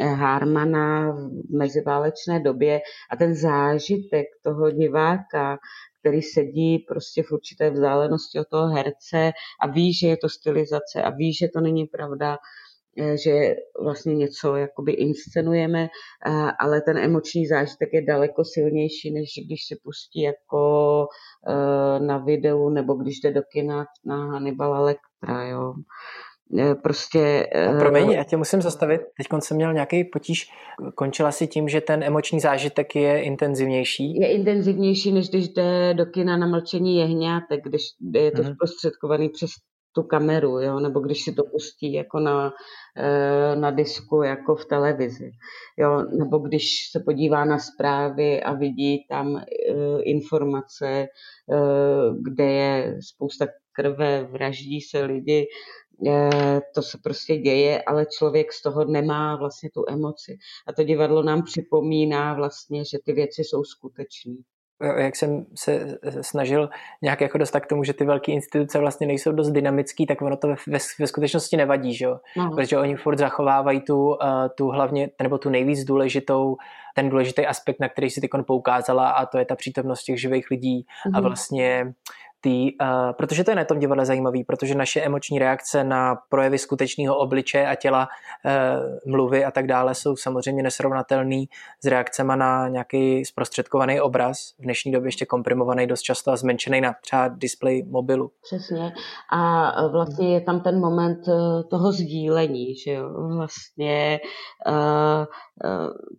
Harmana v meziválečné době a ten zážitek toho diváka, který sedí prostě v určité vzdálenosti od toho herce a ví, že je to stylizace a ví, že to není pravda, Eh, že vlastně něco jakoby inscenujeme, eh, ale ten emoční zážitek je daleko silnější, než když se pustí jako eh, na videu nebo když jde do kina na Hannibala Lectra, jo. Prostě... A promiň, já tě musím zastavit. Teď jsem měl nějaký potíž. Končila si tím, že ten emoční zážitek je intenzivnější? Je intenzivnější, než když jde do kina na mlčení jehňátek, když je to mm-hmm. zprostředkovaný přes tu kameru, jo? nebo když si to pustí jako na, eh, na disku jako v televizi. Jo? Nebo když se podívá na zprávy a vidí tam eh, informace, eh, kde je spousta krve, vraždí se lidi, to se prostě děje, ale člověk z toho nemá vlastně tu emoci. A to divadlo nám připomíná vlastně, že ty věci jsou skutečné jak jsem se snažil nějak jako dostat k tomu, že ty velké instituce vlastně nejsou dost dynamický, tak ono to ve, ve, ve skutečnosti nevadí, že jo? No. Protože oni furt zachovávají tu, uh, tu hlavně, nebo tu nejvíc důležitou, ten důležitý aspekt, na který si ty poukázala a to je ta přítomnost těch živých lidí mm-hmm. a mhm. vlastně tý, uh, protože to je na tom divadle zajímavý, protože naše emoční reakce na projevy skutečného obliče a těla, uh, mluvy a tak dále jsou samozřejmě nesrovnatelný s reakcemi na nějaký zprostředkovaný obraz, v dnešní době ještě komprimovaný dost často a zmenšený na třeba display mobilu. Přesně. A vlastně je tam ten moment eh, toho sdílení, že jo? Vlastně uh,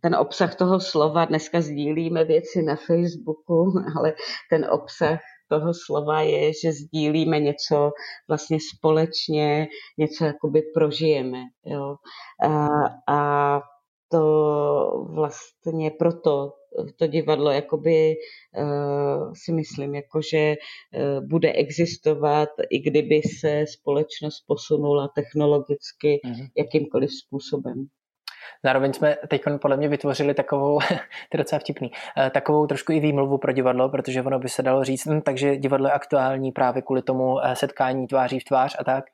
ten obsah toho slova, dneska sdílíme věci na Facebooku, ale ten obsah toho slova je, že sdílíme něco vlastně společně, něco jakoby prožijeme. Jo? A, a to vlastně proto to divadlo jakoby uh, si myslím, jako že uh, bude existovat, i kdyby se společnost posunula technologicky mm-hmm. jakýmkoliv způsobem. Zároveň jsme teď podle mě vytvořili takovou, to je docela vtipný, eh, takovou trošku i výmluvu pro divadlo, protože ono by se dalo říct, hm, takže divadlo je aktuální právě kvůli tomu eh, setkání tváří v tvář a tak.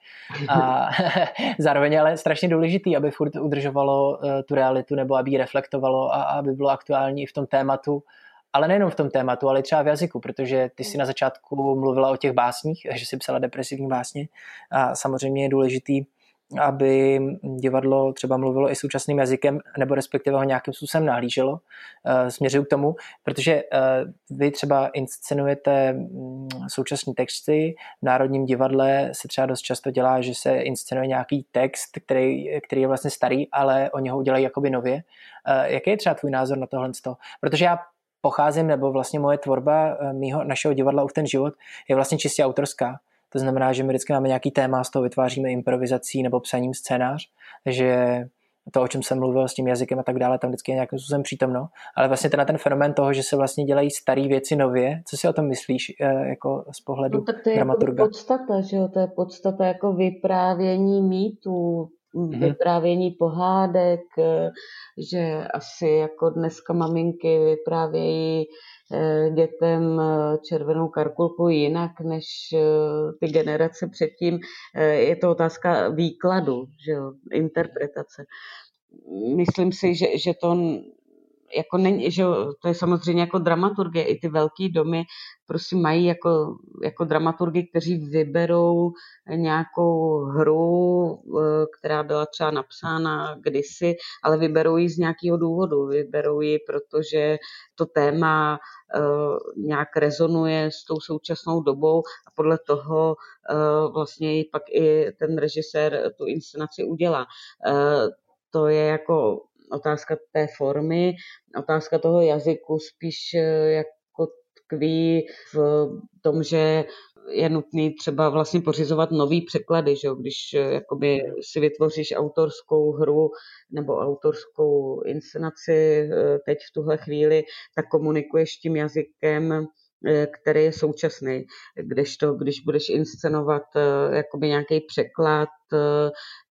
A zároveň ale strašně důležitý, aby furt udržovalo eh, tu realitu nebo aby ji reflektovalo a aby bylo aktuální i v tom tématu, ale nejenom v tom tématu, ale třeba v jazyku, protože ty si na začátku mluvila o těch básních, že si psala depresivní básně a samozřejmě je důležitý aby divadlo třeba mluvilo i současným jazykem, nebo respektive ho nějakým způsobem nahlíželo. Uh, směřuju k tomu, protože uh, vy třeba inscenujete um, současné texty, v Národním divadle se třeba dost často dělá, že se inscenuje nějaký text, který, který je vlastně starý, ale oni ho udělají jakoby nově. Uh, jaký je třeba tvůj názor na tohle? Protože já pocházím, nebo vlastně moje tvorba mýho, našeho divadla Uf ten život je vlastně čistě autorská. To znamená, že my vždycky máme nějaký téma, z toho vytváříme improvizací nebo psaním scénář, že to, o čem jsem mluvil s tím jazykem a tak dále, tam vždycky je nějakým způsobem přítomno. Ale vlastně ten, ten fenomén toho, že se vlastně dělají staré věci nově, co si o tom myslíš eh, jako z pohledu no, tak to je jako dramaturga? Jako podstata, že jo? to je podstata jako vyprávění mýtů, mm-hmm. vyprávění pohádek, eh, že asi jako dneska maminky vyprávějí Eh, dětem eh, červenou karkulku jinak než ty generace předtím. Je to otázka výkladu, že jo, interpretace. Myslím si, že, že to jako není, že to je samozřejmě jako dramaturgie, i ty velké domy prostě mají jako, jako dramaturgy, kteří vyberou nějakou hru, eh, která byla třeba napsána kdysi, ale vyberou ji z nějakého důvodu. Vyberou ji, protože to téma eh, nějak rezonuje s tou současnou dobou a podle toho eh, vlastně pak i ten režisér tu inscenaci udělá. To je jako otázka té formy, otázka toho jazyku spíš eh, jako tkví v tom, že je nutný třeba vlastně pořizovat nový překlady, že jo? když eh, jakoby si vytvoříš autorskou hru nebo autorskou inscenaci eh, teď v tuhle chvíli, tak komunikuješ tím jazykem, který je současný. Kdežto, když budeš inscenovat jakoby nějaký překlad,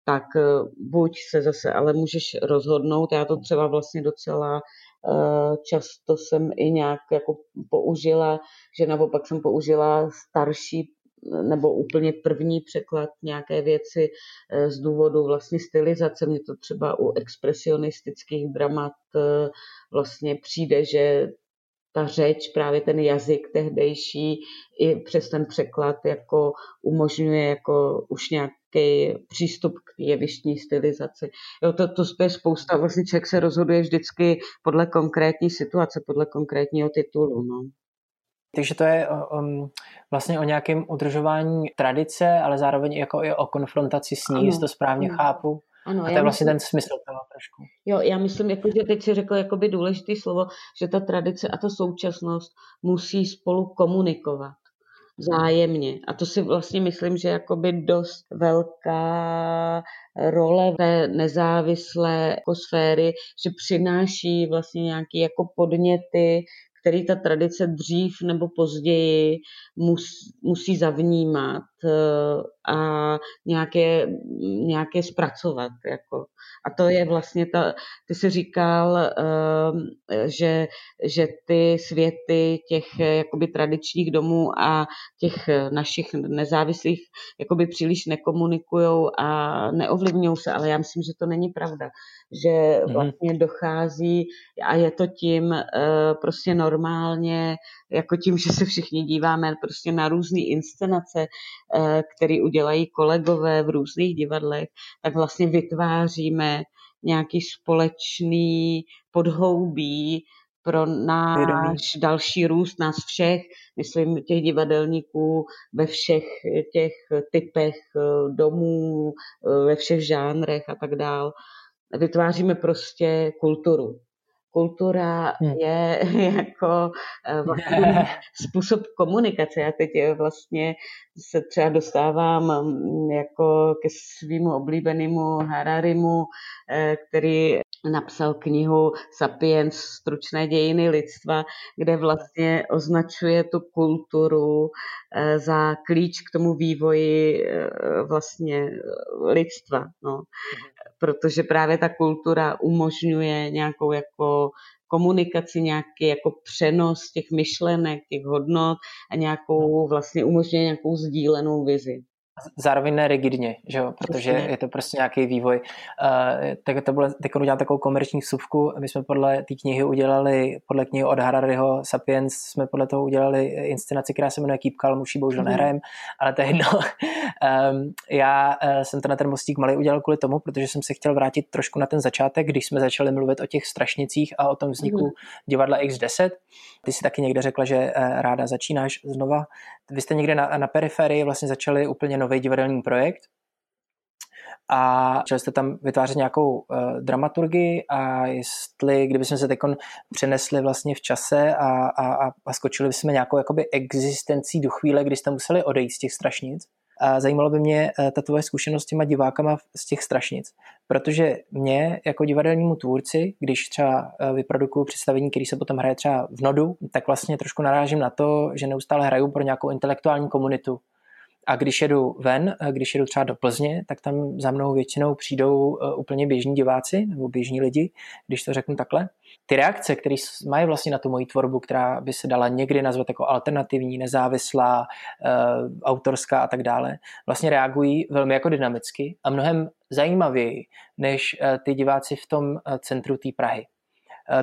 tak eh, buď se zase, ale můžeš rozhodnout, já to třeba vlastně docela eh, často jsem i nějak jako použila, že naopak jsem použila starší nebo úplně první překlad nějaké věci eh, z důvodu vlastně stylizace. Mně to třeba u expresionistických dramat vlastně přijde, že ta řeč, právě ten jazyk tehdejší i přes ten překlad jako umožňuje jako už nějak lehký přístup k jevištní stylizaci. Jo, to, to je spousta, vlastně člověk se rozhoduje vždycky podle konkrétní situace, podle konkrétního titulu. No. Takže to je um, vlastně o nějakém udržování tradice, ale zároveň jako i o konfrontaci s ní, jestli to správně ano. chápu. Ano, a to je vlastně myslím, ten smysl toho trošku. Jo, já myslím, jako, že teď si řekl jakoby důležité slovo, že ta tradice a ta současnost musí spolu komunikovat zájemně. A to si vlastně myslím, že jakoby dost velká role ve nezávislé jako sféry, že přináší vlastně nějaké jako podněty, který ta tradice dřív nebo později mus, musí zavnímat eh, a nějaké, nějaké zpracovat. Jako. A to je vlastně ta, ty jsi říkal, eh, že, že ty světy těch jakoby tradičních domů a těch našich nezávislých jakoby příliš nekomunikují a neovlivňují se, ale já myslím, že to není pravda. Že mhm. vlastně dochází a je to tím eh, prostě normálně, jako tím, že se všichni díváme prostě na různé inscenace, eh, které udělají kolegové v různých divadlech, tak vlastně vytváříme nějaký společný podhoubí pro náš Vědomí. další růst nás všech, myslím těch divadelníků ve všech těch typech eh, domů, eh, ve všech žánrech a tak dál. Vytváříme prostě kulturu. Kultura hmm. je jako eh, vlastně způsob komunikace. Já teď vlastně se třeba dostávám mm, jako ke svýmu oblíbenému Hararimu, eh, který napsal knihu Sapiens, stručné dějiny lidstva, kde vlastně označuje tu kulturu eh, za klíč k tomu vývoji vlastně lidstva. No. Hmm protože právě ta kultura umožňuje nějakou jako komunikaci, nějaký jako přenos těch myšlenek, těch hodnot a nějakou vlastně umožňuje nějakou sdílenou vizi zároveň ne rigidně, že jo? protože Přesně. je to prostě nějaký vývoj. Uh, tak to bylo, teď udělám takovou komerční vsuvku, my jsme podle té knihy udělali, podle knihy od Harariho Sapiens, jsme podle toho udělali inscenaci, která se jmenuje Keep Calm, už ji bohužel mm. nehrajem, ale to je jedno. um, já uh, jsem to na ten mostík malý udělal kvůli tomu, protože jsem se chtěl vrátit trošku na ten začátek, když jsme začali mluvit o těch strašnicích a o tom vzniku mm. divadla X10. Ty si taky někde řekla, že uh, ráda začínáš znova. Vy jste někde na, na periferii vlastně začali úplně nový divadelní projekt a začali jste tam vytvářet nějakou uh, dramaturgii a jestli, kdybychom se teď přenesli vlastně v čase a, a, a skočili bychom nějakou jakoby existencí do chvíle, kdy jste museli odejít z těch strašnic, a zajímalo by mě uh, ta tvoje zkušenost s těma divákama z těch strašnic, protože mě jako divadelnímu tvůrci, když třeba uh, vyprodukuju představení, který se potom hraje třeba v nodu, tak vlastně trošku narážím na to, že neustále hraju pro nějakou intelektuální komunitu, a když jedu ven, eh, když jedu třeba do Plzně, tak tam za mnou většinou přijdou eh, úplně běžní diváci nebo běžní lidi, když to řeknu takhle. Ty reakce, které mají vlastně na tu moji tvorbu, která by se dala někdy nazvat jako alternativní, nezávislá, eh, autorská a tak dále, vlastně reagují velmi jako dynamicky a mnohem zajímavěji než ty diváci v tom centru té Prahy.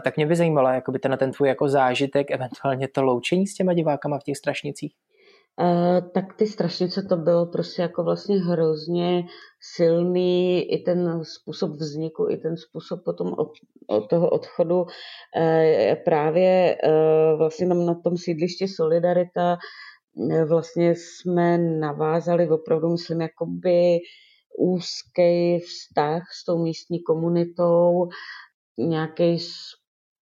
Tak mě by zajímalo, jakoby ten, ten tvůj jako zážitek, eventuálně to loučení s těma divákama v těch strašnicích. Uh, tak ty strašnice to bylo prostě jako vlastně hrozně silný i ten způsob vzniku, i ten způsob potom od, od toho odchodu. Uh, právě uh, vlastně na tom sídlišti Solidarita vlastně jsme navázali opravdu, myslím, jakoby úzký vztah s tou místní komunitou, nějaký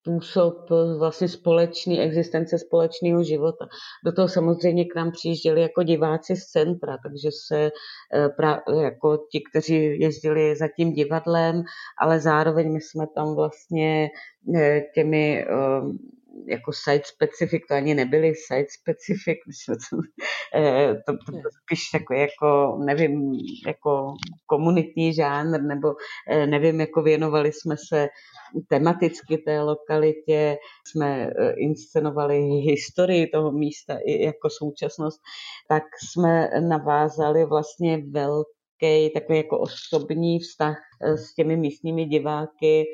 způsob eh, vlastně společný existence společného života. Do toho samozřejmě k nám přijížděli jako diváci z centra, takže se eh, pra, jako ti, kteří jezdili za tím divadlem, ale zároveň my jsme tam vlastně eh, těmi jako site specific, to ani nebyly site specific, to, to, to, to spíš takový jako, nevím, jako komunitní žánr, nebo nevím, jako věnovali jsme se tematicky té lokalitě, jsme eh, inscenovali historii toho místa i jako současnost, tak jsme navázali vlastně velký takový jako osobní vztah eh, s těmi místními diváky,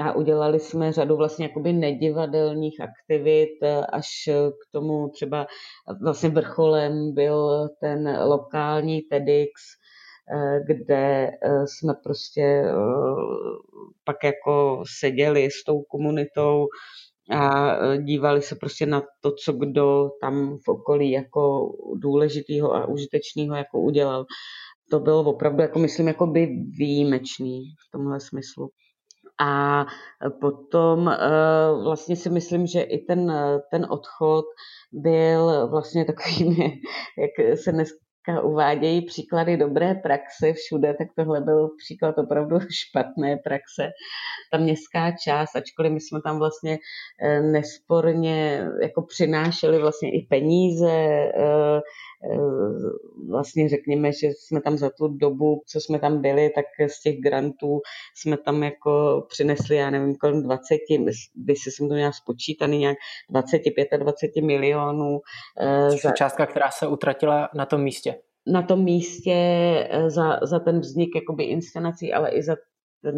a udělali jsme řadu vlastně jakoby nedivadelních aktivit, eh, až k tomu třeba vlastně vrcholem byl ten lokální TEDx, kde jsme prostě pak jako seděli s tou komunitou a dívali se prostě na to, co kdo tam v okolí jako důležitého a užitečného jako udělal. To bylo opravdu, jako myslím, jako by výjimečný v tomhle smyslu. A potom vlastně si myslím, že i ten, ten odchod byl vlastně takovým, jak se dnes uvádějí příklady dobré praxe všude, tak tohle byl příklad opravdu špatné praxe. Ta městská část, ačkoliv my jsme tam vlastně eh, nesporně jako přinášeli vlastně i peníze, eh, eh, vlastně řekněme, že jsme tam za tu dobu, co jsme tam byli, tak z těch grantů jsme tam jako přinesli, já nevím, kolem 20, když jsem to měla spočítaný, nějak 25 20 milionů. Za... Částka, která se utratila na tom místě na tom místě eh, za, za ten vznik jakoby inscenací, ale i za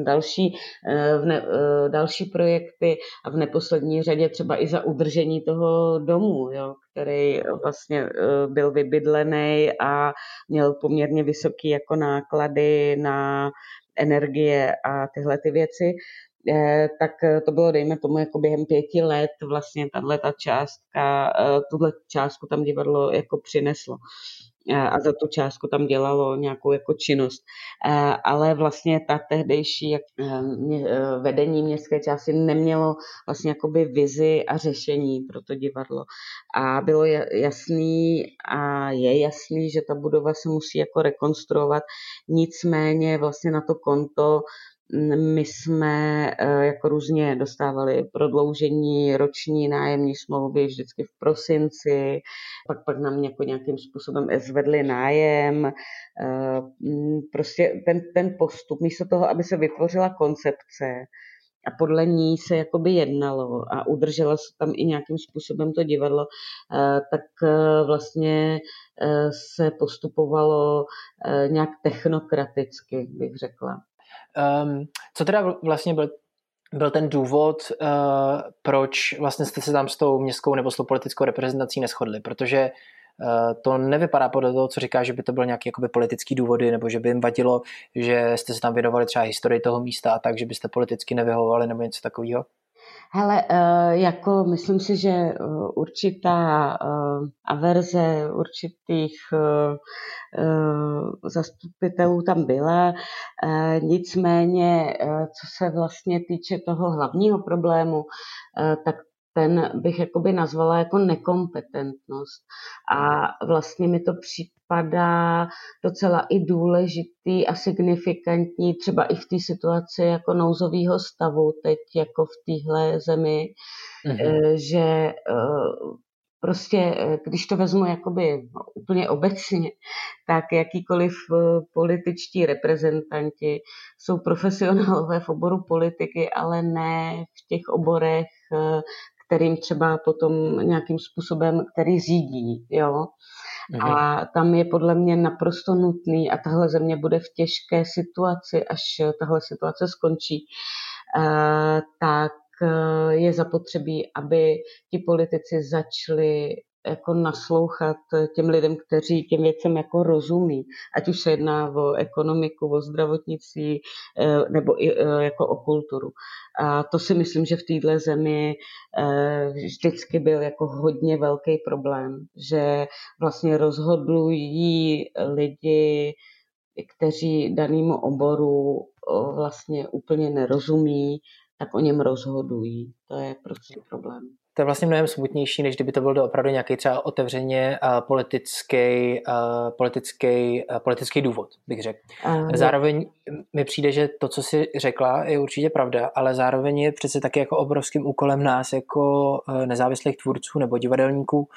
další, eh, v ne, eh, další projekty a v neposlední řadě třeba i za udržení toho domu, jo, který vlastně byl vybydlený a měl poměrně vysoký jako náklady na energie a tyhle ty věci, tak to bylo, dejme tomu, jako během pěti let vlastně tahle ta částka, tuhle částku tam divadlo jako přineslo a za tu částku tam dělalo nějakou jako činnost. Ale vlastně ta tehdejší e, e, vedení městské části nemělo vlastně jakoby vizi a řešení pro to divadlo. A bylo jasný a je jasný, že ta budova se musí jako rekonstruovat. Nicméně vlastně na to konto my jsme eh, jako různě dostávali prodloužení roční nájemní smlouvy vždycky v prosinci, pak pak nám jako nějakým způsobem zvedli nájem. Eh, prostě ten, ten postup, místo toho, aby se vytvořila koncepce, a podle ní se jakoby jednalo a udrželo se tam i nějakým způsobem to divadlo, eh, tak vlastně se postupovalo nějak technokraticky, bych řekla. Um, co teda vlastně byl, byl ten důvod, uh, proč vlastně jste se tam s tou městskou nebo s tou politickou reprezentací neschodli? Protože uh, to nevypadá podle toho, co říká, že by to byl nějaký jakoby politický důvody, nebo že by jim vadilo, že jste se tam věnovali třeba historii toho místa a tak, že byste politicky nevyhovovali nebo něco takového? Hele, eh, jako myslím si, že eh, určitá eh, averze určitých zastupitelů tam byla, nicméně, co se vlastně týče toho hlavního problému, tak ten bych jakoby nazvala jako nekompetentnost. A vlastně mi to připadá docela i důležitý a signifikantní třeba i v té situaci jako nouzového stavu teď jako v téhle zemi, mm-hmm. že eh, prostě, eh, když to vezmu jakoby úplně obecně, tak jakýkoliv političtí reprezentanti jsou profesionálové v oboru politiky, ale ne v těch oborech, kterým třeba potom nějakým způsobem, který řídí, jo. Mhm. A tam je podle mě naprosto nutný a tahle země bude v těžké situaci, až tahle situace skončí, eh, tak eh, je zapotřebí, aby ti politici začali jako naslouchat těm lidem, kteří těm věcem jako rozumí, ať už se jedná o ekonomiku, o zdravotnictví eh, nebo i eh, jako o kulturu. A to si myslím, že v této zemi eh, vždycky byl jako hodně velký problém, že vlastně rozhodují lidi, kteří danému oboru vlastně úplně nerozumí, tak o něm rozhodují. To je prostě problém to je vlastně mnohem smutnější, než kdyby to byl opravdu nějaký třeba otevřeně uh, politický, uh, politický, uh, politický důvod, bych řekl. Uh, zároveň mi přijde, že to, co jsi řekla, je určitě pravda, ale zároveň je přece taky jako obrovským úkolem nás jako nezávislých tvůrců nebo divadelníků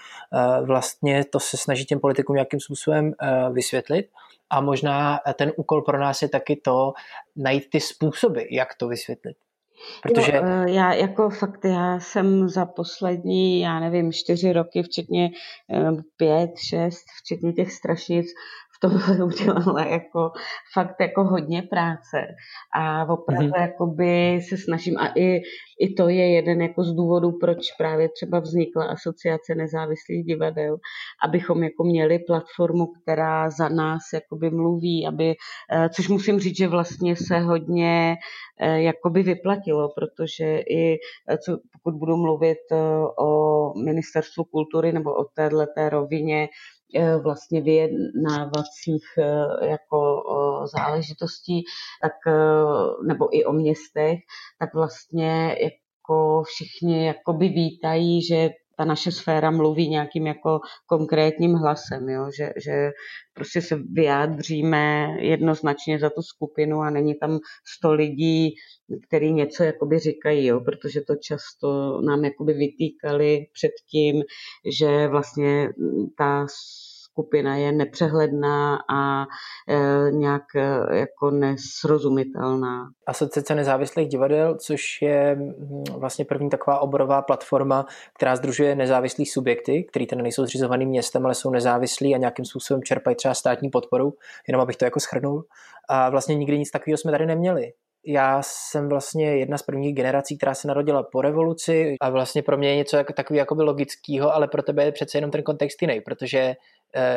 vlastně to se snaží těm politikům nějakým způsobem vysvětlit. A možná ten úkol pro nás je taky to najít ty způsoby, jak to vysvětlit. Protože... Jo, eh, já jako fakt, já jsem za poslední, já nevím, čtyři roky, včetně eh, pět, šest, včetně těch strašnic, v tom udělala jako fakt jako hodně práce a opravdu mm-hmm. jakoby se snažím a i, i to je jeden jako z důvodů, proč právě třeba vznikla asociace nezávislých divadel, abychom jako měli platformu, která za nás jakoby mluví, aby, eh, což musím říct, že vlastně se hodně eh, jakoby vyplatilo, protože i eh, co, pokud budu mluvit o ministerstvu kultury nebo o této rovině, vlastně vyjednávacích eh, jako záležitostí, tak, nebo i o městech, tak vlastně jako všichni jakoby vítají, že ta naše sféra mluví nějakým jako konkrétním hlasem, jo? Že, že prostě se vyjádříme jednoznačně za tu skupinu a není tam sto lidí, který něco jakoby říkají, jo? protože to často nám jakoby vytýkali předtím, že vlastně ta skupina je nepřehledná a e, nějak e, jako nesrozumitelná. Asociace nezávislých divadel, což je mm, vlastně první taková oborová platforma, která združuje nezávislý subjekty, který ten nejsou zřizovaným městem, ale jsou nezávislí a nějakým způsobem čerpají třeba státní podporu, jenom abych to jako schrnul. A vlastně nikdy nic takového jsme tady neměli já jsem vlastně jedna z prvních generací, která se narodila po revoluci a vlastně pro mě je něco jako takový jakoby logického, ale pro tebe je přece jenom ten kontext jiný, protože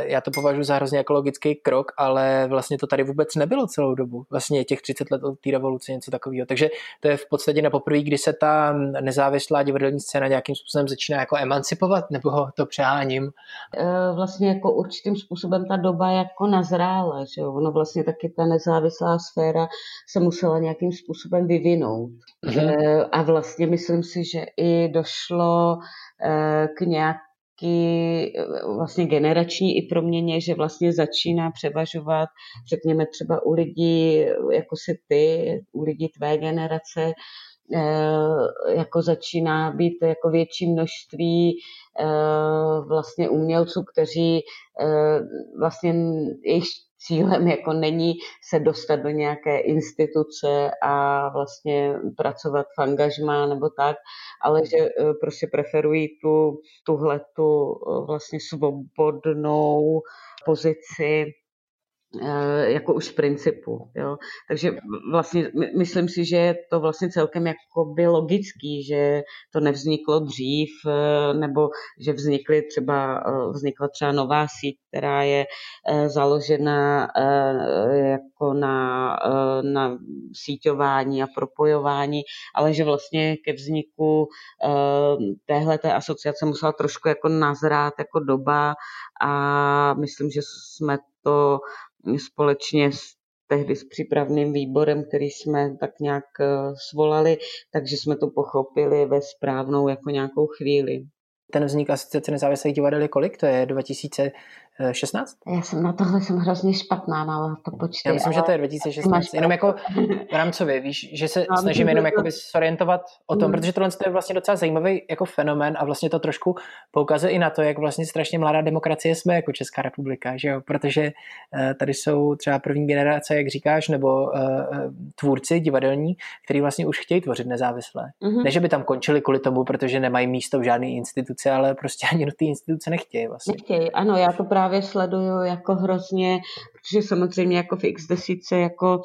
já to považuji za hrozně jako logický krok, ale vlastně to tady vůbec nebylo celou dobu. Vlastně těch 30 let od té revoluce, něco takového. Takže to je v podstatě na poprvé, kdy se ta nezávislá divadelní scéna nějakým způsobem začíná jako emancipovat, nebo to přeháním? Eh, vlastně jako určitým způsobem ta doba jako nazrála, že jo? Ono vlastně taky ta nezávislá sféra se musela nějakým způsobem vyvinout. Mm-hmm. A vlastně myslím si, že i došlo k nějak taky vlastně generační i proměně, že vlastně začíná převažovat, řekněme třeba u lidí, jako si ty, u lidí tvé generace, eh, jako začíná být jako větší množství eh, vlastně umělců, kteří eh, vlastně jejich cílem jako není se dostat do nějaké instituce a vlastně pracovat v angažmá nebo tak, ale že eh, prostě preferují tu, tuhletu eh, vlastně svobodnou pozici jako už z principu. Jo. Takže vlastně myslím si, že je to vlastně celkem jakoby logický, že to nevzniklo dřív, eh, nebo že vznikly třeba, eh, vznikla třeba nová síť, která je založena jako na, na síťování a propojování, ale že vlastně ke vzniku téhle asociace musela trošku jako nazrát jako doba a myslím, že jsme to společně s tehdy s přípravným výborem, který jsme tak nějak eh, svolali, takže jsme to pochopili ve správnou jako nějakou chvíli. Ten vznik asociace nezávislých divadel je kolik? To je 2000, 16? Já jsem na tohle jsem hrozně špatná na to počty. Já myslím, že to je 2016. Jenom jako rámcově, víš, že se no, snažíme jenom jakoby sorientovat o tom, mm. protože tohle je vlastně docela zajímavý jako fenomén a vlastně to trošku poukazuje i na to, jak vlastně strašně mladá demokracie jsme jako Česká republika, že jo? protože uh, tady jsou třeba první generace, jak říkáš, nebo uh, tvůrci divadelní, kteří vlastně už chtějí tvořit nezávisle. Mm-hmm. Ne, že by tam končili kvůli tomu, protože nemají místo v žádné instituci, ale prostě ani do té instituce nechtějí vlastně. Nechtějí, ano, já to právě právě sleduju jako hrozně, protože samozřejmě jako v x desíce jako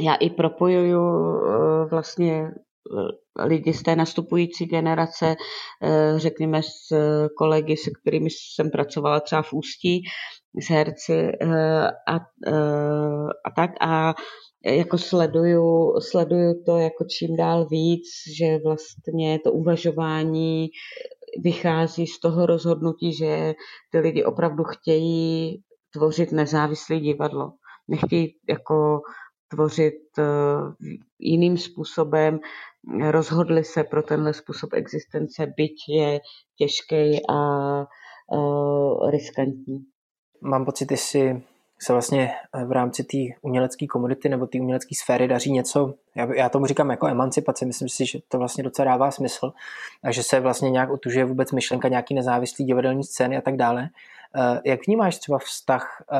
já i propojuju eh, vlastně eh, lidi z té nastupující generace, eh, řekněme s kolegy, se kterými jsem pracovala třeba v Ústí, s herci a, a tak. A jako sleduju, sleduju to jako čím dál víc, že vlastně to uvažování vychází z toho rozhodnutí, že ty lidi opravdu chtějí tvořit nezávislé divadlo. Nechtějí jako tvořit eh, jiným způsobem, rozhodli se pro tenhle způsob existence, byť je těžký a uh, riskantní. Mám pocit, jestli se vlastně eh, v rámci té umělecké komunity nebo té umělecké sféry daří něco, já, já tomu říkám jako emancipace, myslím si, že to vlastně docela dává smysl a že se vlastně nějak utužuje vůbec myšlenka nějaký nezávislý divadelní scény a tak dále. Eh, jak vnímáš třeba vztah eh,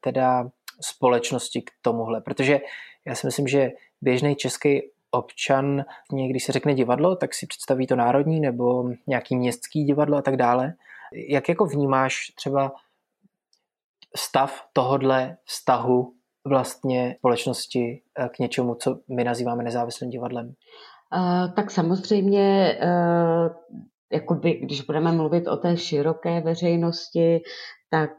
teda společnosti k tomuhle? Protože já si myslím, že běžný český občan, když se řekne divadlo, tak si představí to národní nebo nějaký městský divadlo a tak dále. Jak jako vnímáš třeba stav tohodle vztahu vlastně společnosti eh, k něčemu, co my nazýváme nezávislým divadlem? Uh, tak samozřejmě, uh, jakoby, když budeme mluvit o té široké veřejnosti, tak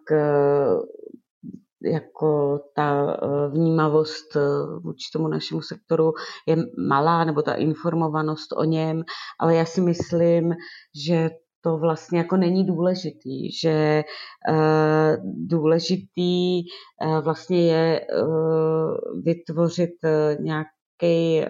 jako ta vnímavost vůči tomu našemu sektoru je malá, nebo ta informovanost o něm, ale já si myslím, že to vlastně jako není důležitý, že uh, důležitý uh, vlastně je uh, vytvořit nějaký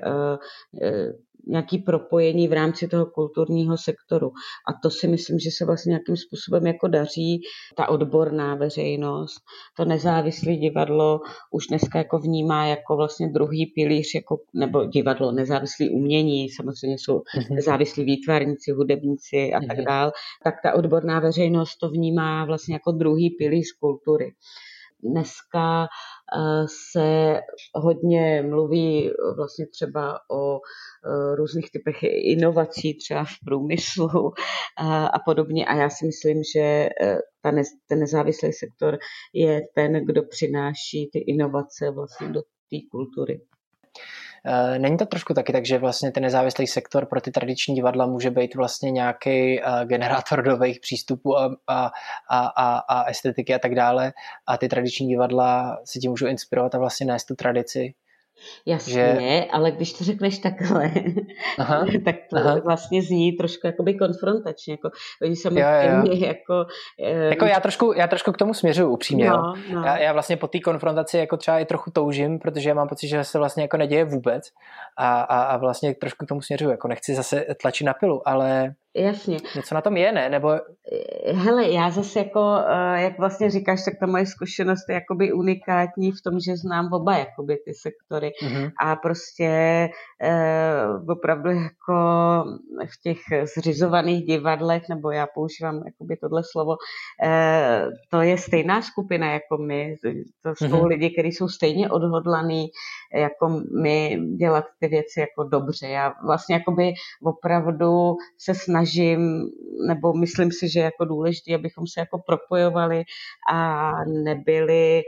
nějaký propojení v rámci toho kulturního sektoru. A to si myslím, že se vlastně nějakým způsobem jako daří. Ta odborná veřejnost, to nezávislé divadlo už dneska jako vnímá jako vlastně druhý pilíř, jako, nebo divadlo, nezávislé umění, samozřejmě jsou mhm. nezávislí výtvarníci, hudebníci a tak mhm. dál, tak ta odborná veřejnost to vnímá vlastně jako druhý pilíř kultury. Dneska eh, se hodně mluví vlastně třeba o eh, různých typech inovací, třeba v průmyslu a, a podobně. A já si myslím, že eh, ta ne, ten nezávislý sektor je ten, kdo přináší ty inovace vlastně do té kultury. Eh, není to trošku taky tak, že vlastně ten nezávislý sektor pro ty tradiční divadla může být vlastně nějaký eh, generátor nových přístupů a, a, a, a estetiky a tak dále. A ty tradiční divadla si tím můžou inspirovat a vlastně nést tu tradici Jasně, že... ale když to řekneš takhle, aha, tak to aha. vlastně zní trošku jakoby konfrontačně. Jako, oni samozřejmě jako... Eh, jako já trošku, já trošku k tomu směřuju upřímně. No, no. Já, já, vlastně po té konfrontaci jako třeba i trochu toužím, protože já mám pocit, že se vlastně jako neděje vůbec a, a, a vlastně trošku k tomu směřuju. Jako nechci zase tlačit na pilu, ale Jasně. Něco na tom je, ne? Nebo... Hele, já zase jako, eh, jak vlastně říkáš, tak ta moje zkušenost je jakoby unikátní v tom, že znám oba jakoby ty sektory mm-hmm. a prostě eh, opravdu jako v těch zřizovaných divadlech, nebo já používám jakoby tohle slovo, eh, to je stejná skupina jako my. To jsou mm-hmm. lidi, kteří jsou stejně odhodlaný jako my dělat ty věci jako dobře. Já vlastně jakoby opravdu se snažím, nebo myslím si, že je jako důležité, abychom se jako propojovali a nebyli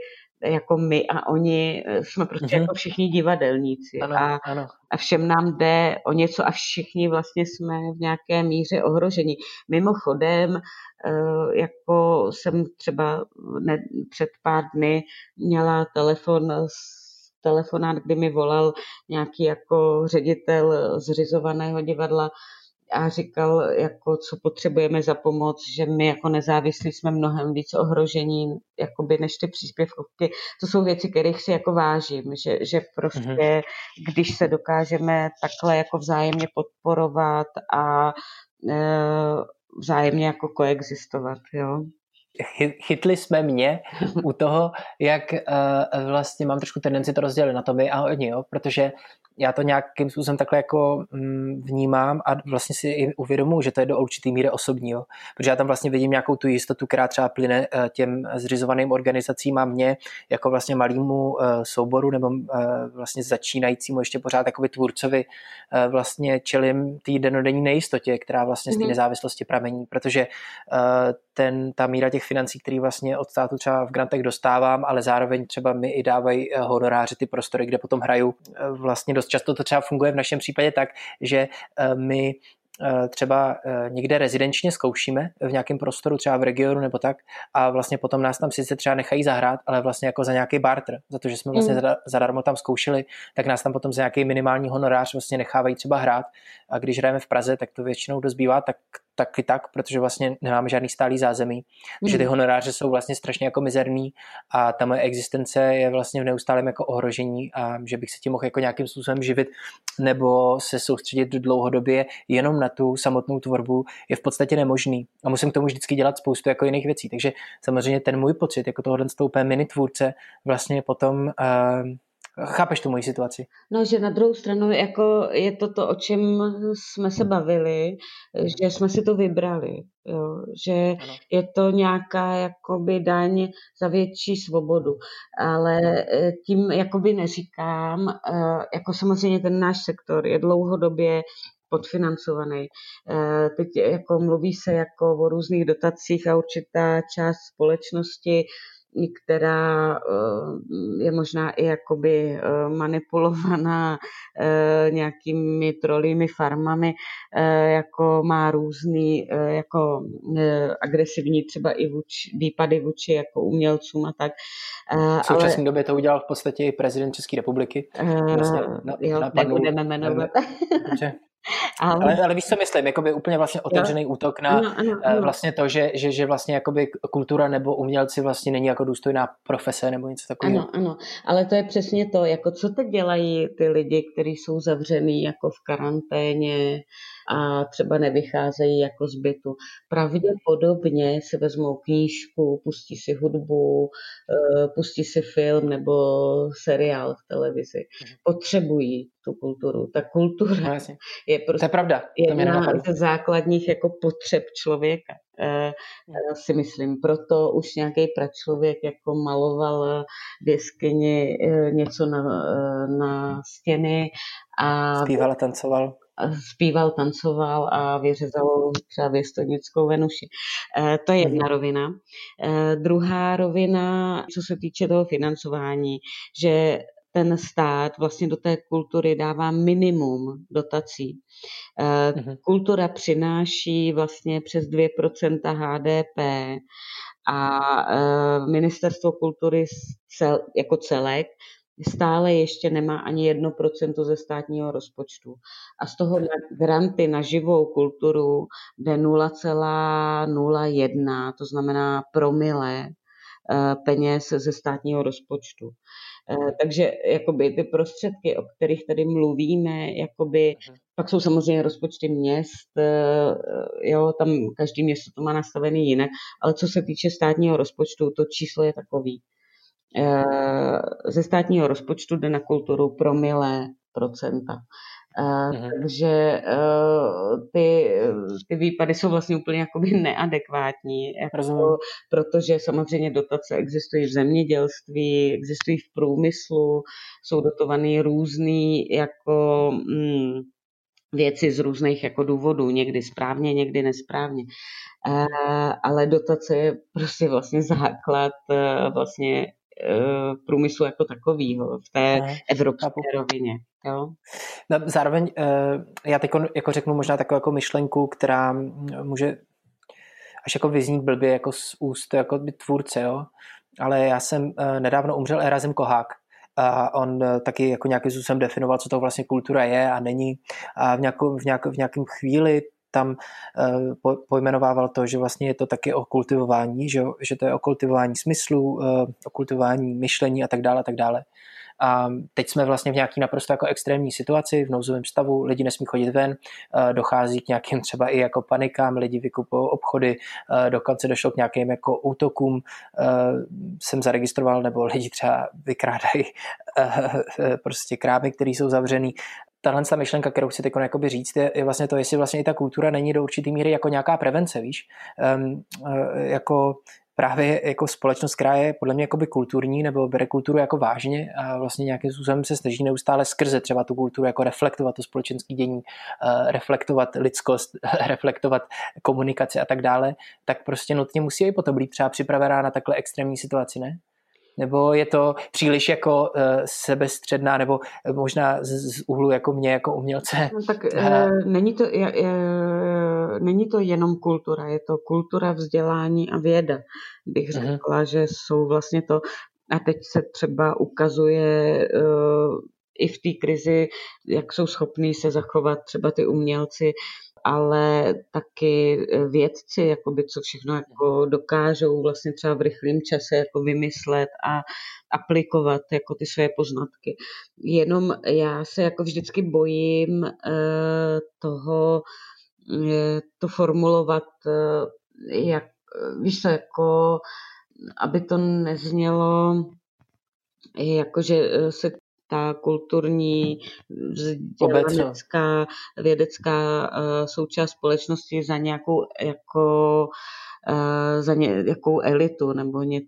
jako my a oni jsme prostě mm-hmm. jako všichni divadelníci ano, a, ano. a všem nám jde o něco a všichni vlastně jsme v nějaké míře ohroženi. Mimochodem, eh, jako jsem třeba ne, před pár dny měla telefon s telefonát, kdy mi volal nějaký jako ředitel zřizovaného divadla a říkal, jako, co potřebujeme za pomoc, že my jako nezávislí jsme mnohem víc ohrožení jakoby, než ty příspěvky. To jsou věci, kterých si jako vážím, že, že prostě, mm-hmm. když se dokážeme takhle jako vzájemně podporovat a e, vzájemně jako koexistovat, jo chytli jsme mě u toho, jak uh, vlastně mám trošku tendenci to rozdělit na to my a oni, jo? protože já to nějakým způsobem takhle jako mm, vnímám a vlastně si i uvědomuji, že to je do určitý míry osobní, jo? protože já tam vlastně vidím nějakou tu jistotu, která třeba plyne uh, těm zřizovaným organizacím a mě jako vlastně malýmu uh, souboru nebo uh, vlastně začínajícímu ještě pořád takový tvůrcovi vlastně čelím té denodenní nejistotě, která vlastně z té mhm. nezávislosti pramení, protože ten, ta míra těch financí, který vlastně od státu třeba v grantech dostávám, ale zároveň třeba mi i dávají eh, honoráři ty prostory, kde potom hraju. Eh, vlastně dost často to třeba funguje v našem případě tak, že eh, my třeba někde rezidenčně zkoušíme v nějakém prostoru, třeba v regionu nebo tak, a vlastně potom nás tam sice třeba nechají zahrát, ale vlastně jako za nějaký barter, za to, že jsme vlastně mm. zadarmo tam zkoušeli, tak nás tam potom za nějaký minimální honorář vlastně nechávají třeba hrát a když hrajeme v Praze, tak to většinou dost bývá, tak taky tak, protože vlastně nemáme žádný stálý zázemí. Takže ty hmm. honoráře jsou vlastně strašně jako mizerný a ta moje existence je vlastně v neustálém jako ohrožení a že bych se tím mohl jako nějakým způsobem živit nebo se soustředit dlouhodobě jenom na tu samotnou tvorbu je v podstatě nemožný. A musím k tomu vždycky dělat spoustu jako jiných věcí. Takže samozřejmě ten můj pocit jako tohohle stoupé mini tvůrce vlastně potom uh, Chápeš tu moji situaci? No, že na druhou stranu jako je to to, o čem jsme se bavili, že jsme si to vybrali. Jo, že ano. je to nějaká jakoby daň za větší svobodu. Ale eh, tím jakoby neříkám, eh, jako samozřejmě ten náš sektor je dlouhodobě podfinancovaný. Eh, teď jako mluví se jako o různých dotacích a určitá část společnosti která eh, je možná i jakoby eh, manipulovaná eh, nějakými trolými farmami, jako má různý jako agresivní třeba i vůči, výpady vůči jako umělcům a tak. V současné ale, době to udělal v podstatě i prezident České republiky. Vlastně na, jo, nebudeme jmenovat. Ale, ale, ale víš, co myslím, jakoby úplně vlastně otevřený jo. útok na ano, ano, ano. vlastně to, že, že, že vlastně jakoby kultura nebo umělci vlastně není jako důstojná profese nebo něco takového. Ano, ano, ale to je přesně to, jako co teď dělají ty lidi, kteří jsou zavřený jako v karanténě, a třeba nevycházejí jako z bytu. Pravděpodobně si vezmou knížku, pustí si hudbu, eh, pustí si film nebo seriál v televizi. Mhm. Potřebují tu kulturu. Ta kultura no, je prostě to je pravda. jedna ze základních jako potřeb člověka. E, si myslím, proto už nějaký pračlověk jako maloval v jeskyni něco na, na stěny a zpíval a tancoval zpíval, tancoval a vyřezal třeba věstonickou Venuši. Eh, to je jedna mhm. rovina. Eh, druhá rovina, co se týče toho financování, že ten stát vlastně do té kultury dává minimum dotací. Uh-huh. Kultura přináší vlastně přes 2% HDP a ministerstvo kultury jako celek stále ještě nemá ani 1% ze státního rozpočtu. A z toho granty na živou kulturu jde 0,01, to znamená promile eh, peněz ze státního rozpočtu. Eh, takže jakoby ty prostředky, o kterých tady mluvíme, jakoby, pak jsou samozřejmě rozpočty měst, eh, jo, tam každý město to má nastavený jinak, ale co se týče státního rozpočtu, to číslo je takový. Eh, ze státního rozpočtu jde na kulturu promilé procenta. Uh, takže uh, ty, ty výpady jsou vlastně úplně jakoby neadekvátní, jako, protože samozřejmě dotace existují v zemědělství, existují v průmyslu, jsou dotované různé jako mm, věci z různých jako důvodů, někdy správně, někdy nesprávně. Ale dotace je prostě vlastně základ vlastně Eh, průmyslu jako takového v té ne, evropské chápu. rovině. Jo? No, zároveň eh, já teď jako řeknu možná takovou jako myšlenku, která může až jako vyznít blbě jako z úst jako by tvůrce, jo? ale já jsem eh, nedávno umřel Erazim Kohák, a on taky jako nějakým způsobem definoval, co to vlastně kultura je a není. A v, nějakou, v, nějak, v nějakém chvíli tam uh, pojmenovával to, že vlastně je to taky o kultivování, že, že to je o kultivování smyslu, uh, o kultivování myšlení a tak dále, a tak dále. A teď jsme vlastně v nějaký naprosto jako extrémní situaci, v nouzovém stavu, lidi nesmí chodit ven, uh, dochází k nějakým třeba i jako panikám, lidi vykupují obchody, dokonce došlo k nějakým jako útokům, jsem zaregistroval, nebo lidi třeba vykrádají prostě krámy, které jsou zavřený tahle ta myšlenka, kterou si teď říct, je, je, vlastně to, jestli vlastně i ta kultura není do určitý míry jako nějaká prevence, víš, um, jako právě jako společnost, která je podle mě jakoby kulturní nebo bere kulturu jako vážně a vlastně nějakým způsobem se snaží neustále skrze třeba tu kulturu jako reflektovat to společenské dění, uh, reflektovat lidskost, reflektovat komunikaci a tak dále, tak prostě nutně musí i potom být třeba připravená na takhle extrémní situaci, ne? Nebo je to příliš jako uh, sebestředná, nebo možná z, z úhlu jako mě, jako umělce? No, tak e, není, to, je, je, není to jenom kultura, je to kultura, vzdělání a věda. Bych mhm. řekla, uh-huh. že jsou vlastně to, a teď se třeba ukazuje uh, i v té krizi, jak jsou schopní se zachovat třeba ty umělci, ale taky e, vědci, jakoby, co všechno jako dokážou vlastně třeba v rychlém čase jako vymyslet a aplikovat jako ty své poznatky. Jenom já se jako vždycky bojím eh, toho, eh, to formulovat, jak, víš co, jako, aby to neznělo jako, že se ta kulturní, vzdělanecká, vědecká uh, součást společnosti za nějakou jako uh, za nějakou elitu, nebo ně,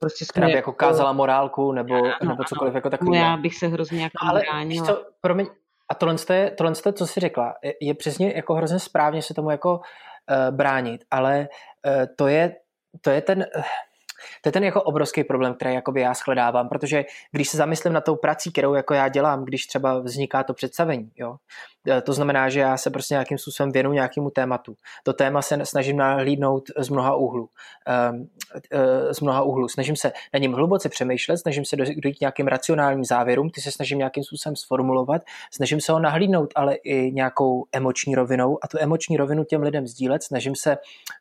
prostě jsme jako, jako kázala morálku, nebo, ano, nebo cokoliv ano, jako takové. Já bych se hrozně jako Ale bránila. Co, promiň, a tohle, je, tohle je, co jsi řekla, je, je přesně jako hrozně správně se tomu jako uh, bránit, ale uh, to je, to je ten, uh, to je ten jako obrovský problém, který jakoby já shledávám, protože když se zamyslím na tou prací, kterou jako já dělám, když třeba vzniká to představení, jo, e, to znamená, že já se prostě nějakým způsobem věnu nějakému tématu. To téma se snažím nahlídnout z mnoha úhlů. Um, z mnoha úhlů. Snažím se na něm hluboce přemýšlet, snažím se dojít nějakým racionálním závěrům, ty se snažím nějakým způsobem sformulovat, snažím se ho nahlídnout, ale i nějakou emoční rovinou a tu emoční rovinu těm lidem sdílet, snažím se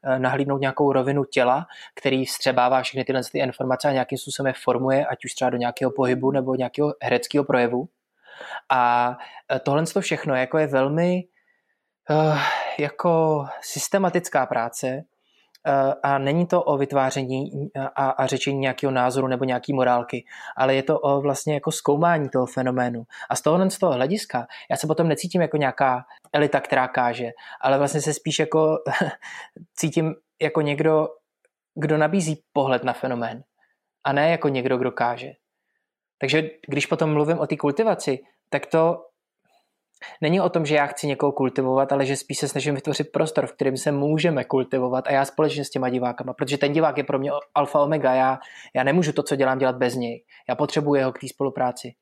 e, nahlídnout nějakou rovinu těla, který vstřebává všechny tyhle ty informace a nějakým způsobem je formuje, ať už třeba do nějakého pohybu nebo nějakého hereckého projevu. A e, tohle to všechno jako je velmi uh, jako systematická práce, a není to o vytváření a, a řečení nějakého názoru nebo nějaký morálky, ale je to o vlastně jako zkoumání toho fenoménu. A z tohohle z toho hlediska já se potom necítím jako nějaká elita, která káže, ale vlastně se spíš jako cítím jako někdo, kdo nabízí pohled na fenomén a ne jako někdo, kdo káže. Takže když potom mluvím o té kultivaci, tak to není o tom, že já chci někoho kultivovat, ale že spíš se snažím vytvořit prostor, v kterém se můžeme kultivovat a já společně s těma divákama, protože ten divák je pro mě alfa omega, já, já nemůžu to, co dělám, dělat bez něj. Já potřebuji jeho k té spolupráci.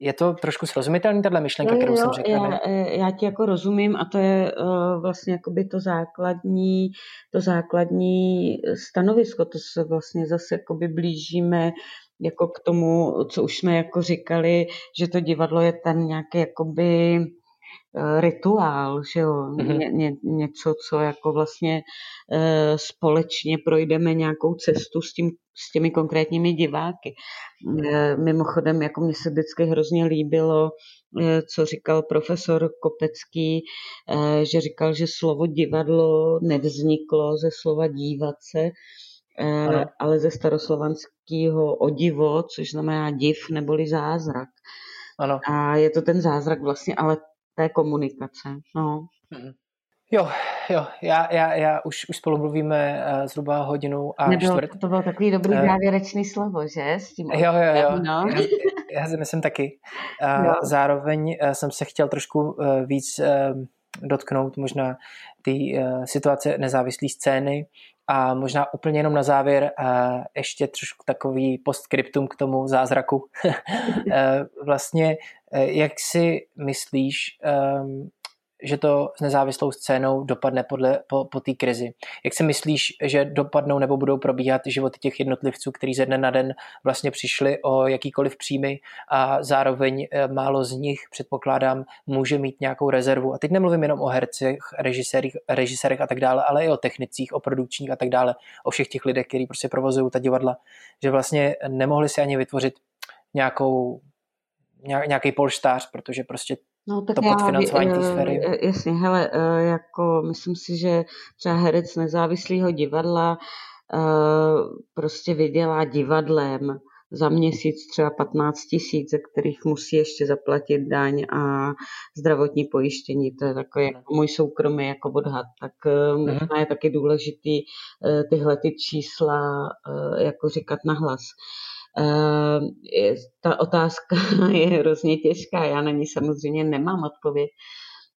Je to trošku srozumitelný, tahle myšlenka, kterou jo, jsem řekl? Já, eh, já ti jako rozumím a to je uh, vlastně jakoby to základní, to základní stanovisko, to se vlastně zase jakoby blížíme jako k tomu, co už jsme jako říkali, že to divadlo je ten nějaký jakoby eh, rituál, že jo, mm-hmm. ně, ně, něco, co jako vlastně e, společně projdeme nějakou cestu s, tím, s těmi konkrétními diváky. E, mimochodem, jako mně se vždycky hrozně líbilo, e, co říkal profesor Kopecký, e, že říkal, že slovo divadlo nevzniklo ze slova dívat se, ano. ale ze staroslovanského odivo, což znamená div neboli zázrak. Ano. A je to ten zázrak vlastně, ale té komunikace. No. Mhm. Jo, jo, já, já, já už, už spolu mluvíme uh, zhruba hodinu a Nebylo, čtvrt. To bylo takový dobrý uh, závěrečný slovo, že? S tím jo, jo, jo. No. Já, já si myslím taky. Uh, zároveň uh, jsem se chtěl trošku uh, víc uh, dotknout možná ty uh, situace nezávislé scény, a možná úplně jenom na závěr ještě trošku takový postscriptum k tomu zázraku. E, vlastně, jak si myslíš, ehm, že to s nezávislou scénou dopadne podle, po, po té krizi. Jak si myslíš, že dopadnou nebo budou probíhat životy těch jednotlivců, kteří ze dne na den vlastně přišli o jakýkoliv příjmy a zároveň eh, málo z nich, předpokládám, může mít nějakou rezervu. A teď nemluvím jenom o hercích, režisérech, režisérech a tak dále, ale i o technicích, o produkčních a tak dále, o všech těch lidech, kteří prostě provozují ta divadla, že vlastně nemohli si ani vytvořit nějakou nějaký polštář, protože prostě No, tak to podfinancování té sféry. Eh, jasně, hele, eh, jako myslím si, že třeba herec nezávislého divadla eh, prostě vydělá divadlem za měsíc třeba 15 tisíc, ze kterých musí ještě zaplatit daň a zdravotní pojištění. To je takový jako můj soukromý jako odhad. Tak mhm. možná je taky důležitý tyhle ty čísla jako říkat nahlas. Ehm, ta otázka je hrozně těžká, já na ní samozřejmě nemám odpověď,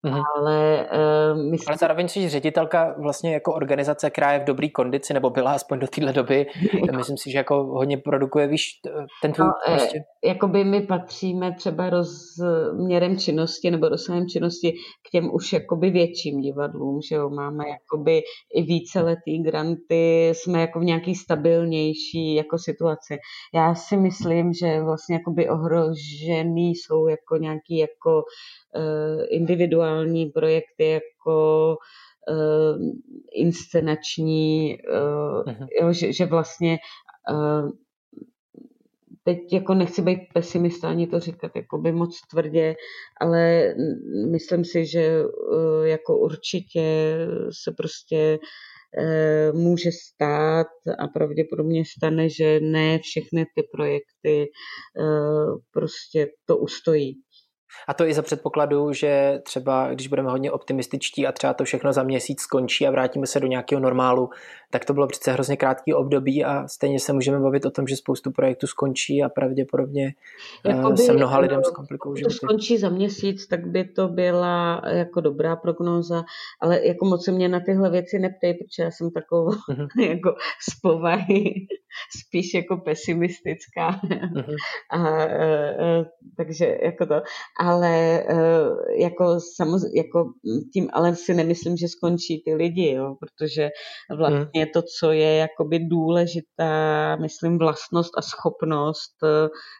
Mm-hmm. Ale uh, myslím... Ale zároveň jsi ředitelka vlastně jako organizace, která je v dobré kondici, nebo byla aspoň do téhle doby. myslím si, že jako hodně produkuje, víš, ten tvůj no, prostě... Jakoby my patříme třeba rozměrem činnosti nebo rozsahem činnosti k těm už jakoby větším divadlům, že jo, máme jakoby i víceletý granty, jsme jako v nějaký stabilnější jako situaci. Já si myslím, že vlastně jakoby ohrožený jsou jako nějaký jako Eh, individuální projekty jako uh, inscenační, uh, jo, že, že vlastně uh, teď jako nechci být pesimista ani to říkat jako by moc tvrdě, ale myslím si, že uh, jako určitě se prostě může stát a pravděpodobně stane, že ne všechny ty projekty prostě to ustojí. A to i za předpokladu, že třeba když budeme hodně optimističtí a třeba to všechno za měsíc skončí a vrátíme se do nějakého normálu, tak to bylo přece hrozně krátký období a stejně se můžeme bavit o tom, že spoustu projektů skončí a pravděpodobně eh, Jakoby, se mnoha lidem zkomplikují životy. To skončí za měsíc, tak by to byla jako dobrá prognóza, ale jako moc se mě na tyhle věci neptej, protože já jsem takovou uh-huh. jako z povahy spíš jako pesimistická. Uh-huh. a, a, a, takže jako to, ale a, jako, samozřejmě, jako tím ale si nemyslím, že skončí ty lidi, jo, protože vlastně uh-huh. to, co je jakoby důležitá, myslím, vlastnost a schopnost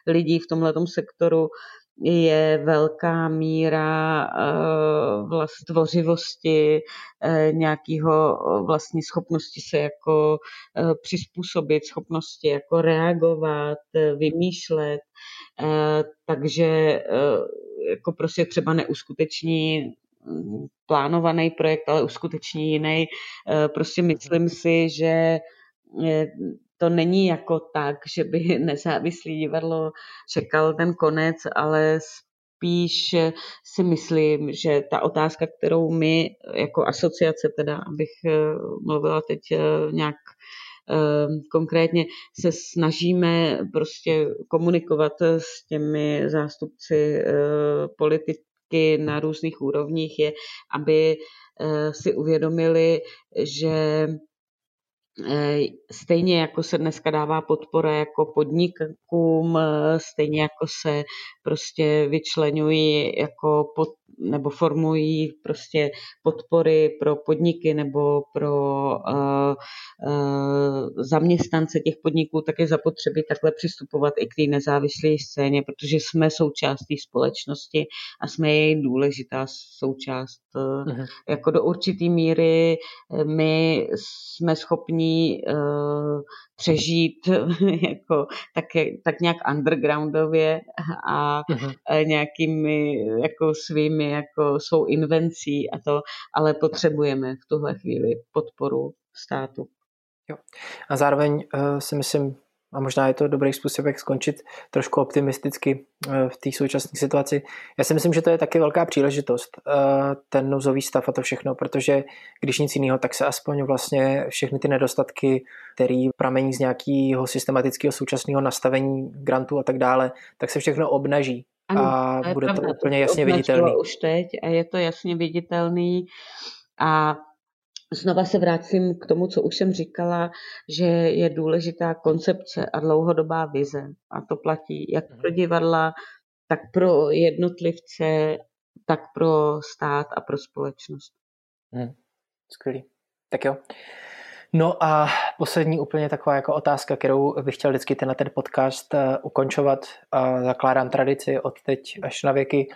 lidí v tomhle sektoru je velká míra uh, vlast tvořivosti, uh, nějakého vlastní schopnosti se jako přizpůsobit, schopnosti jako reagovat, vymýšlet. Takže jako prostě třeba neuskuteční mm, plánovaný projekt, ale uskuteční jiný. Prostě myslím si, že to není jako tak, že by nezávislý divadlo čekal ten konec, ale spíš si myslím, že ta otázka, kterou my jako asociace, teda abych eh, mluvila teď eh, nějak eh, konkrétně se snažíme prostě komunikovat s těmi zástupci politiky na různých úrovních, je, aby si uvědomili, že stejně jako se dneska dává podpora jako podnikům, eh, stejně jako se prostě vyčlenují jako pod, nebo formují prostě podpory pro podniky nebo pro uh, uh, zaměstnance těch podniků, tak je zapotřebí takhle přistupovat i k té nezávislé scéně, protože jsme součástí společnosti a jsme její důležitá součást. Uh-huh. Jako do určitý míry my jsme schopní uh, přežít jako tak, tak nějak undergroundově a uh-huh. nějakými jako svými jako svou invencí a to, ale potřebujeme v tuhle chvíli podporu státu. Jo. A zároveň uh, si myslím, a možná je to dobrý způsob, jak skončit trošku optimisticky eh, v té současné situaci. Já si myslím, že to je taky velká příležitost, eh, ten nouzový stav a to všechno, protože když nic jiného, tak se aspoň vlastně všechny ty nedostatky, které pramení z nějakého systematického současného nastavení grantů a tak dále, tak se všechno obnaží ano, a to bude pravda, to úplně jasně viditelný. už teď a je to jasně viditelný a Znova se vrátím k tomu, co už jsem říkala, že je důležitá koncepce a dlouhodobá vize. A to platí jak pro mhm. divadla, tak pro jednotlivce, tak pro stát a pro společnost. Hmm. Skvělý. Tak jo. No a poslední úplně taková jako otázka, kterou bych chtěl vždycky ten, ten podcast uh, ukončovat a zakládám tradici od teď až na věky.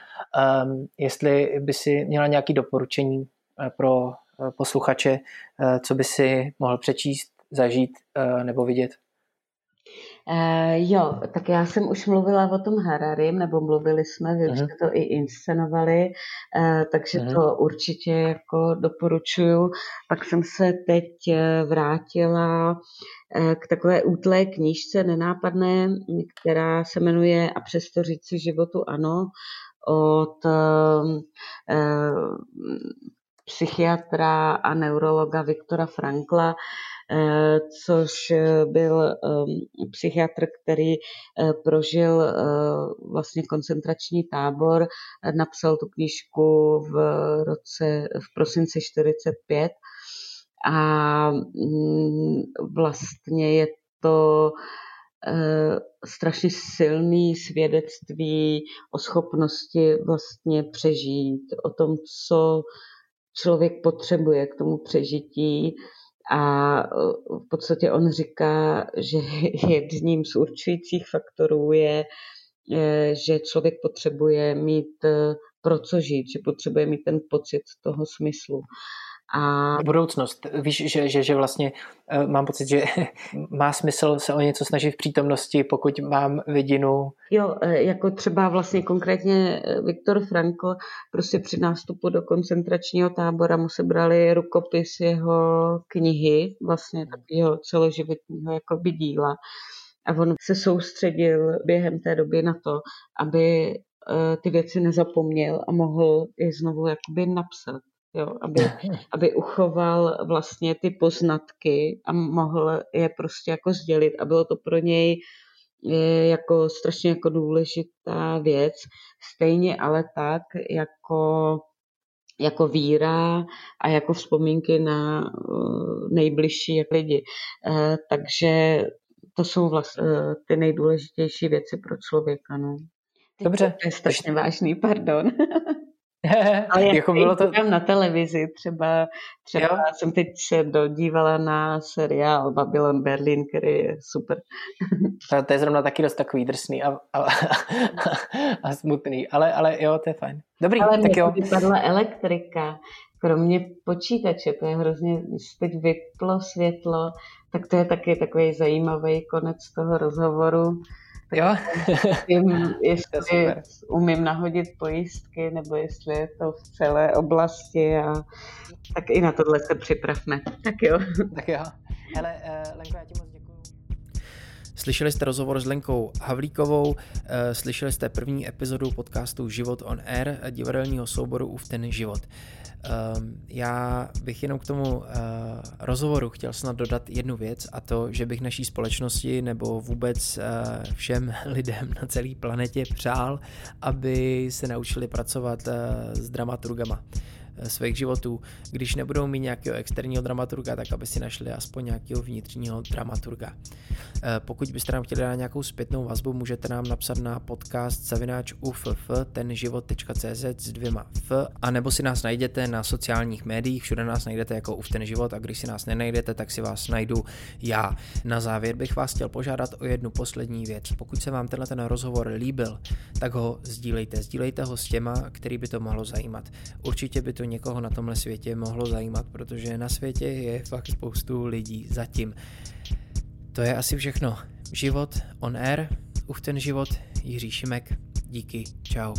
Um, jestli by si měla nějaké doporučení uh, pro Eh, posluchače, eh, co by si mohl přečíst, zažít eh, nebo vidět? Uh, jo, tak já jsem už mluvila o tom Hararim, nebo mluvili jsme, vy uh-huh. jste to i inscenovali, uh, takže uh-huh. to určitě jako doporučuju. Pak jsem se teď vrátila uh, k takové útlé knížce nenápadné, která se jmenuje A přesto říci životu ano, od uh, psychiatra a neurologa Viktora Frankla, eh, což byl ehm, psychiatr, který eh, prožil eh, vlastně koncentrační tábor, napsal tu knížku v roce, v prosinci 45 a mm, vlastně je to strašně silný svědectví o schopnosti vlastně přežít, o tom, co člověk potřebuje k tomu přežití a e, v podstatě on říká, že jedním z určujících faktorů je, e, že člověk potřebuje mít e, pro co žít, že potřebuje mít ten pocit toho smyslu. A... Budoucnost. Víš, že, že, že vlastně uh, mám pocit, že má smysl se o něco snažit v přítomnosti, pokud mám vidinu. Jo, e, jako třeba vlastně konkrétně e, Viktor Frankl prostě při nástupu do koncentračního tábora mu se brali rukopis jeho knihy, vlastně takového celoživotního jako díla. A on se soustředil během té doby na to, aby ty věci nezapomněl a mohl je znovu jakoby napsat. Jo, aby, aby uchoval vlastně ty poznatky a mohl je prostě jako sdělit a bylo to pro něj jako strašně jako důležitá věc, stejně ale tak jako jako víra a jako vzpomínky na uh, nejbližší lidi. Uh, takže to jsou vlastně ty nejdůležitější věci pro člověka. No. Dobře. To je strašně vážný, pardon. Ale jak jako bylo to... na televizi, třeba, třeba jo? jsem teď se dodívala na seriál Babylon Berlin, který je super. To, to je zrovna taky dost takový drsný a, a, a smutný, ale, ale jo, to je fajn. Dobrý, ale tak jo. vypadla elektrika, kromě počítače, to je hrozně, teď vyplo světlo, tak to je taky takový zajímavý konec toho rozhovoru. Jo? Vím, jestli umím nahodit pojistky, nebo jestli je to v celé oblasti a tak i na tohle se připravme. Tak jo. Tak jo. Hele, uh, Lenko, já ti moc. Slyšeli jste rozhovor s Lenkou Havlíkovou, eh, slyšeli jste první epizodu podcastu Život on Air, divadelního souboru Uf ten život. Ehm, já bych jenom k tomu uh, rozhovoru chtěl snad dodat jednu věc a to, že bych naší společnosti nebo vůbec všem lidem na celé planetě přál, aby se naučili pracovat s dramaturgama. Eh, svých životů. Když nebudou mít nějakého externího dramaturga, tak aby si našli aspoň nějakého vnitřního dramaturga. Eh, pokud byste nám chtěli dát nějakou zpětnou vazbu, můžete nám napsat na podcast zavináč uff tenživot.cz s dvěma f, a nebo si nás najdete na sociálních médiích, všude nás najdete jako uf ten život a když si nás nenajdete, tak si vás najdu já. Na závěr bych vás chtěl požádat o jednu poslední věc. Pokud se vám tenhle ten rozhovor líbil, tak ho sdílejte. Sdílejte ho s těma, který by to mohlo zajímat. Určitě by to někoho na tomhle světě mohlo zajímat, protože na světě je fakt spoustu lidí zatím. To je asi všechno. Život on air, už ten život, Jiří Šimek, díky, čau.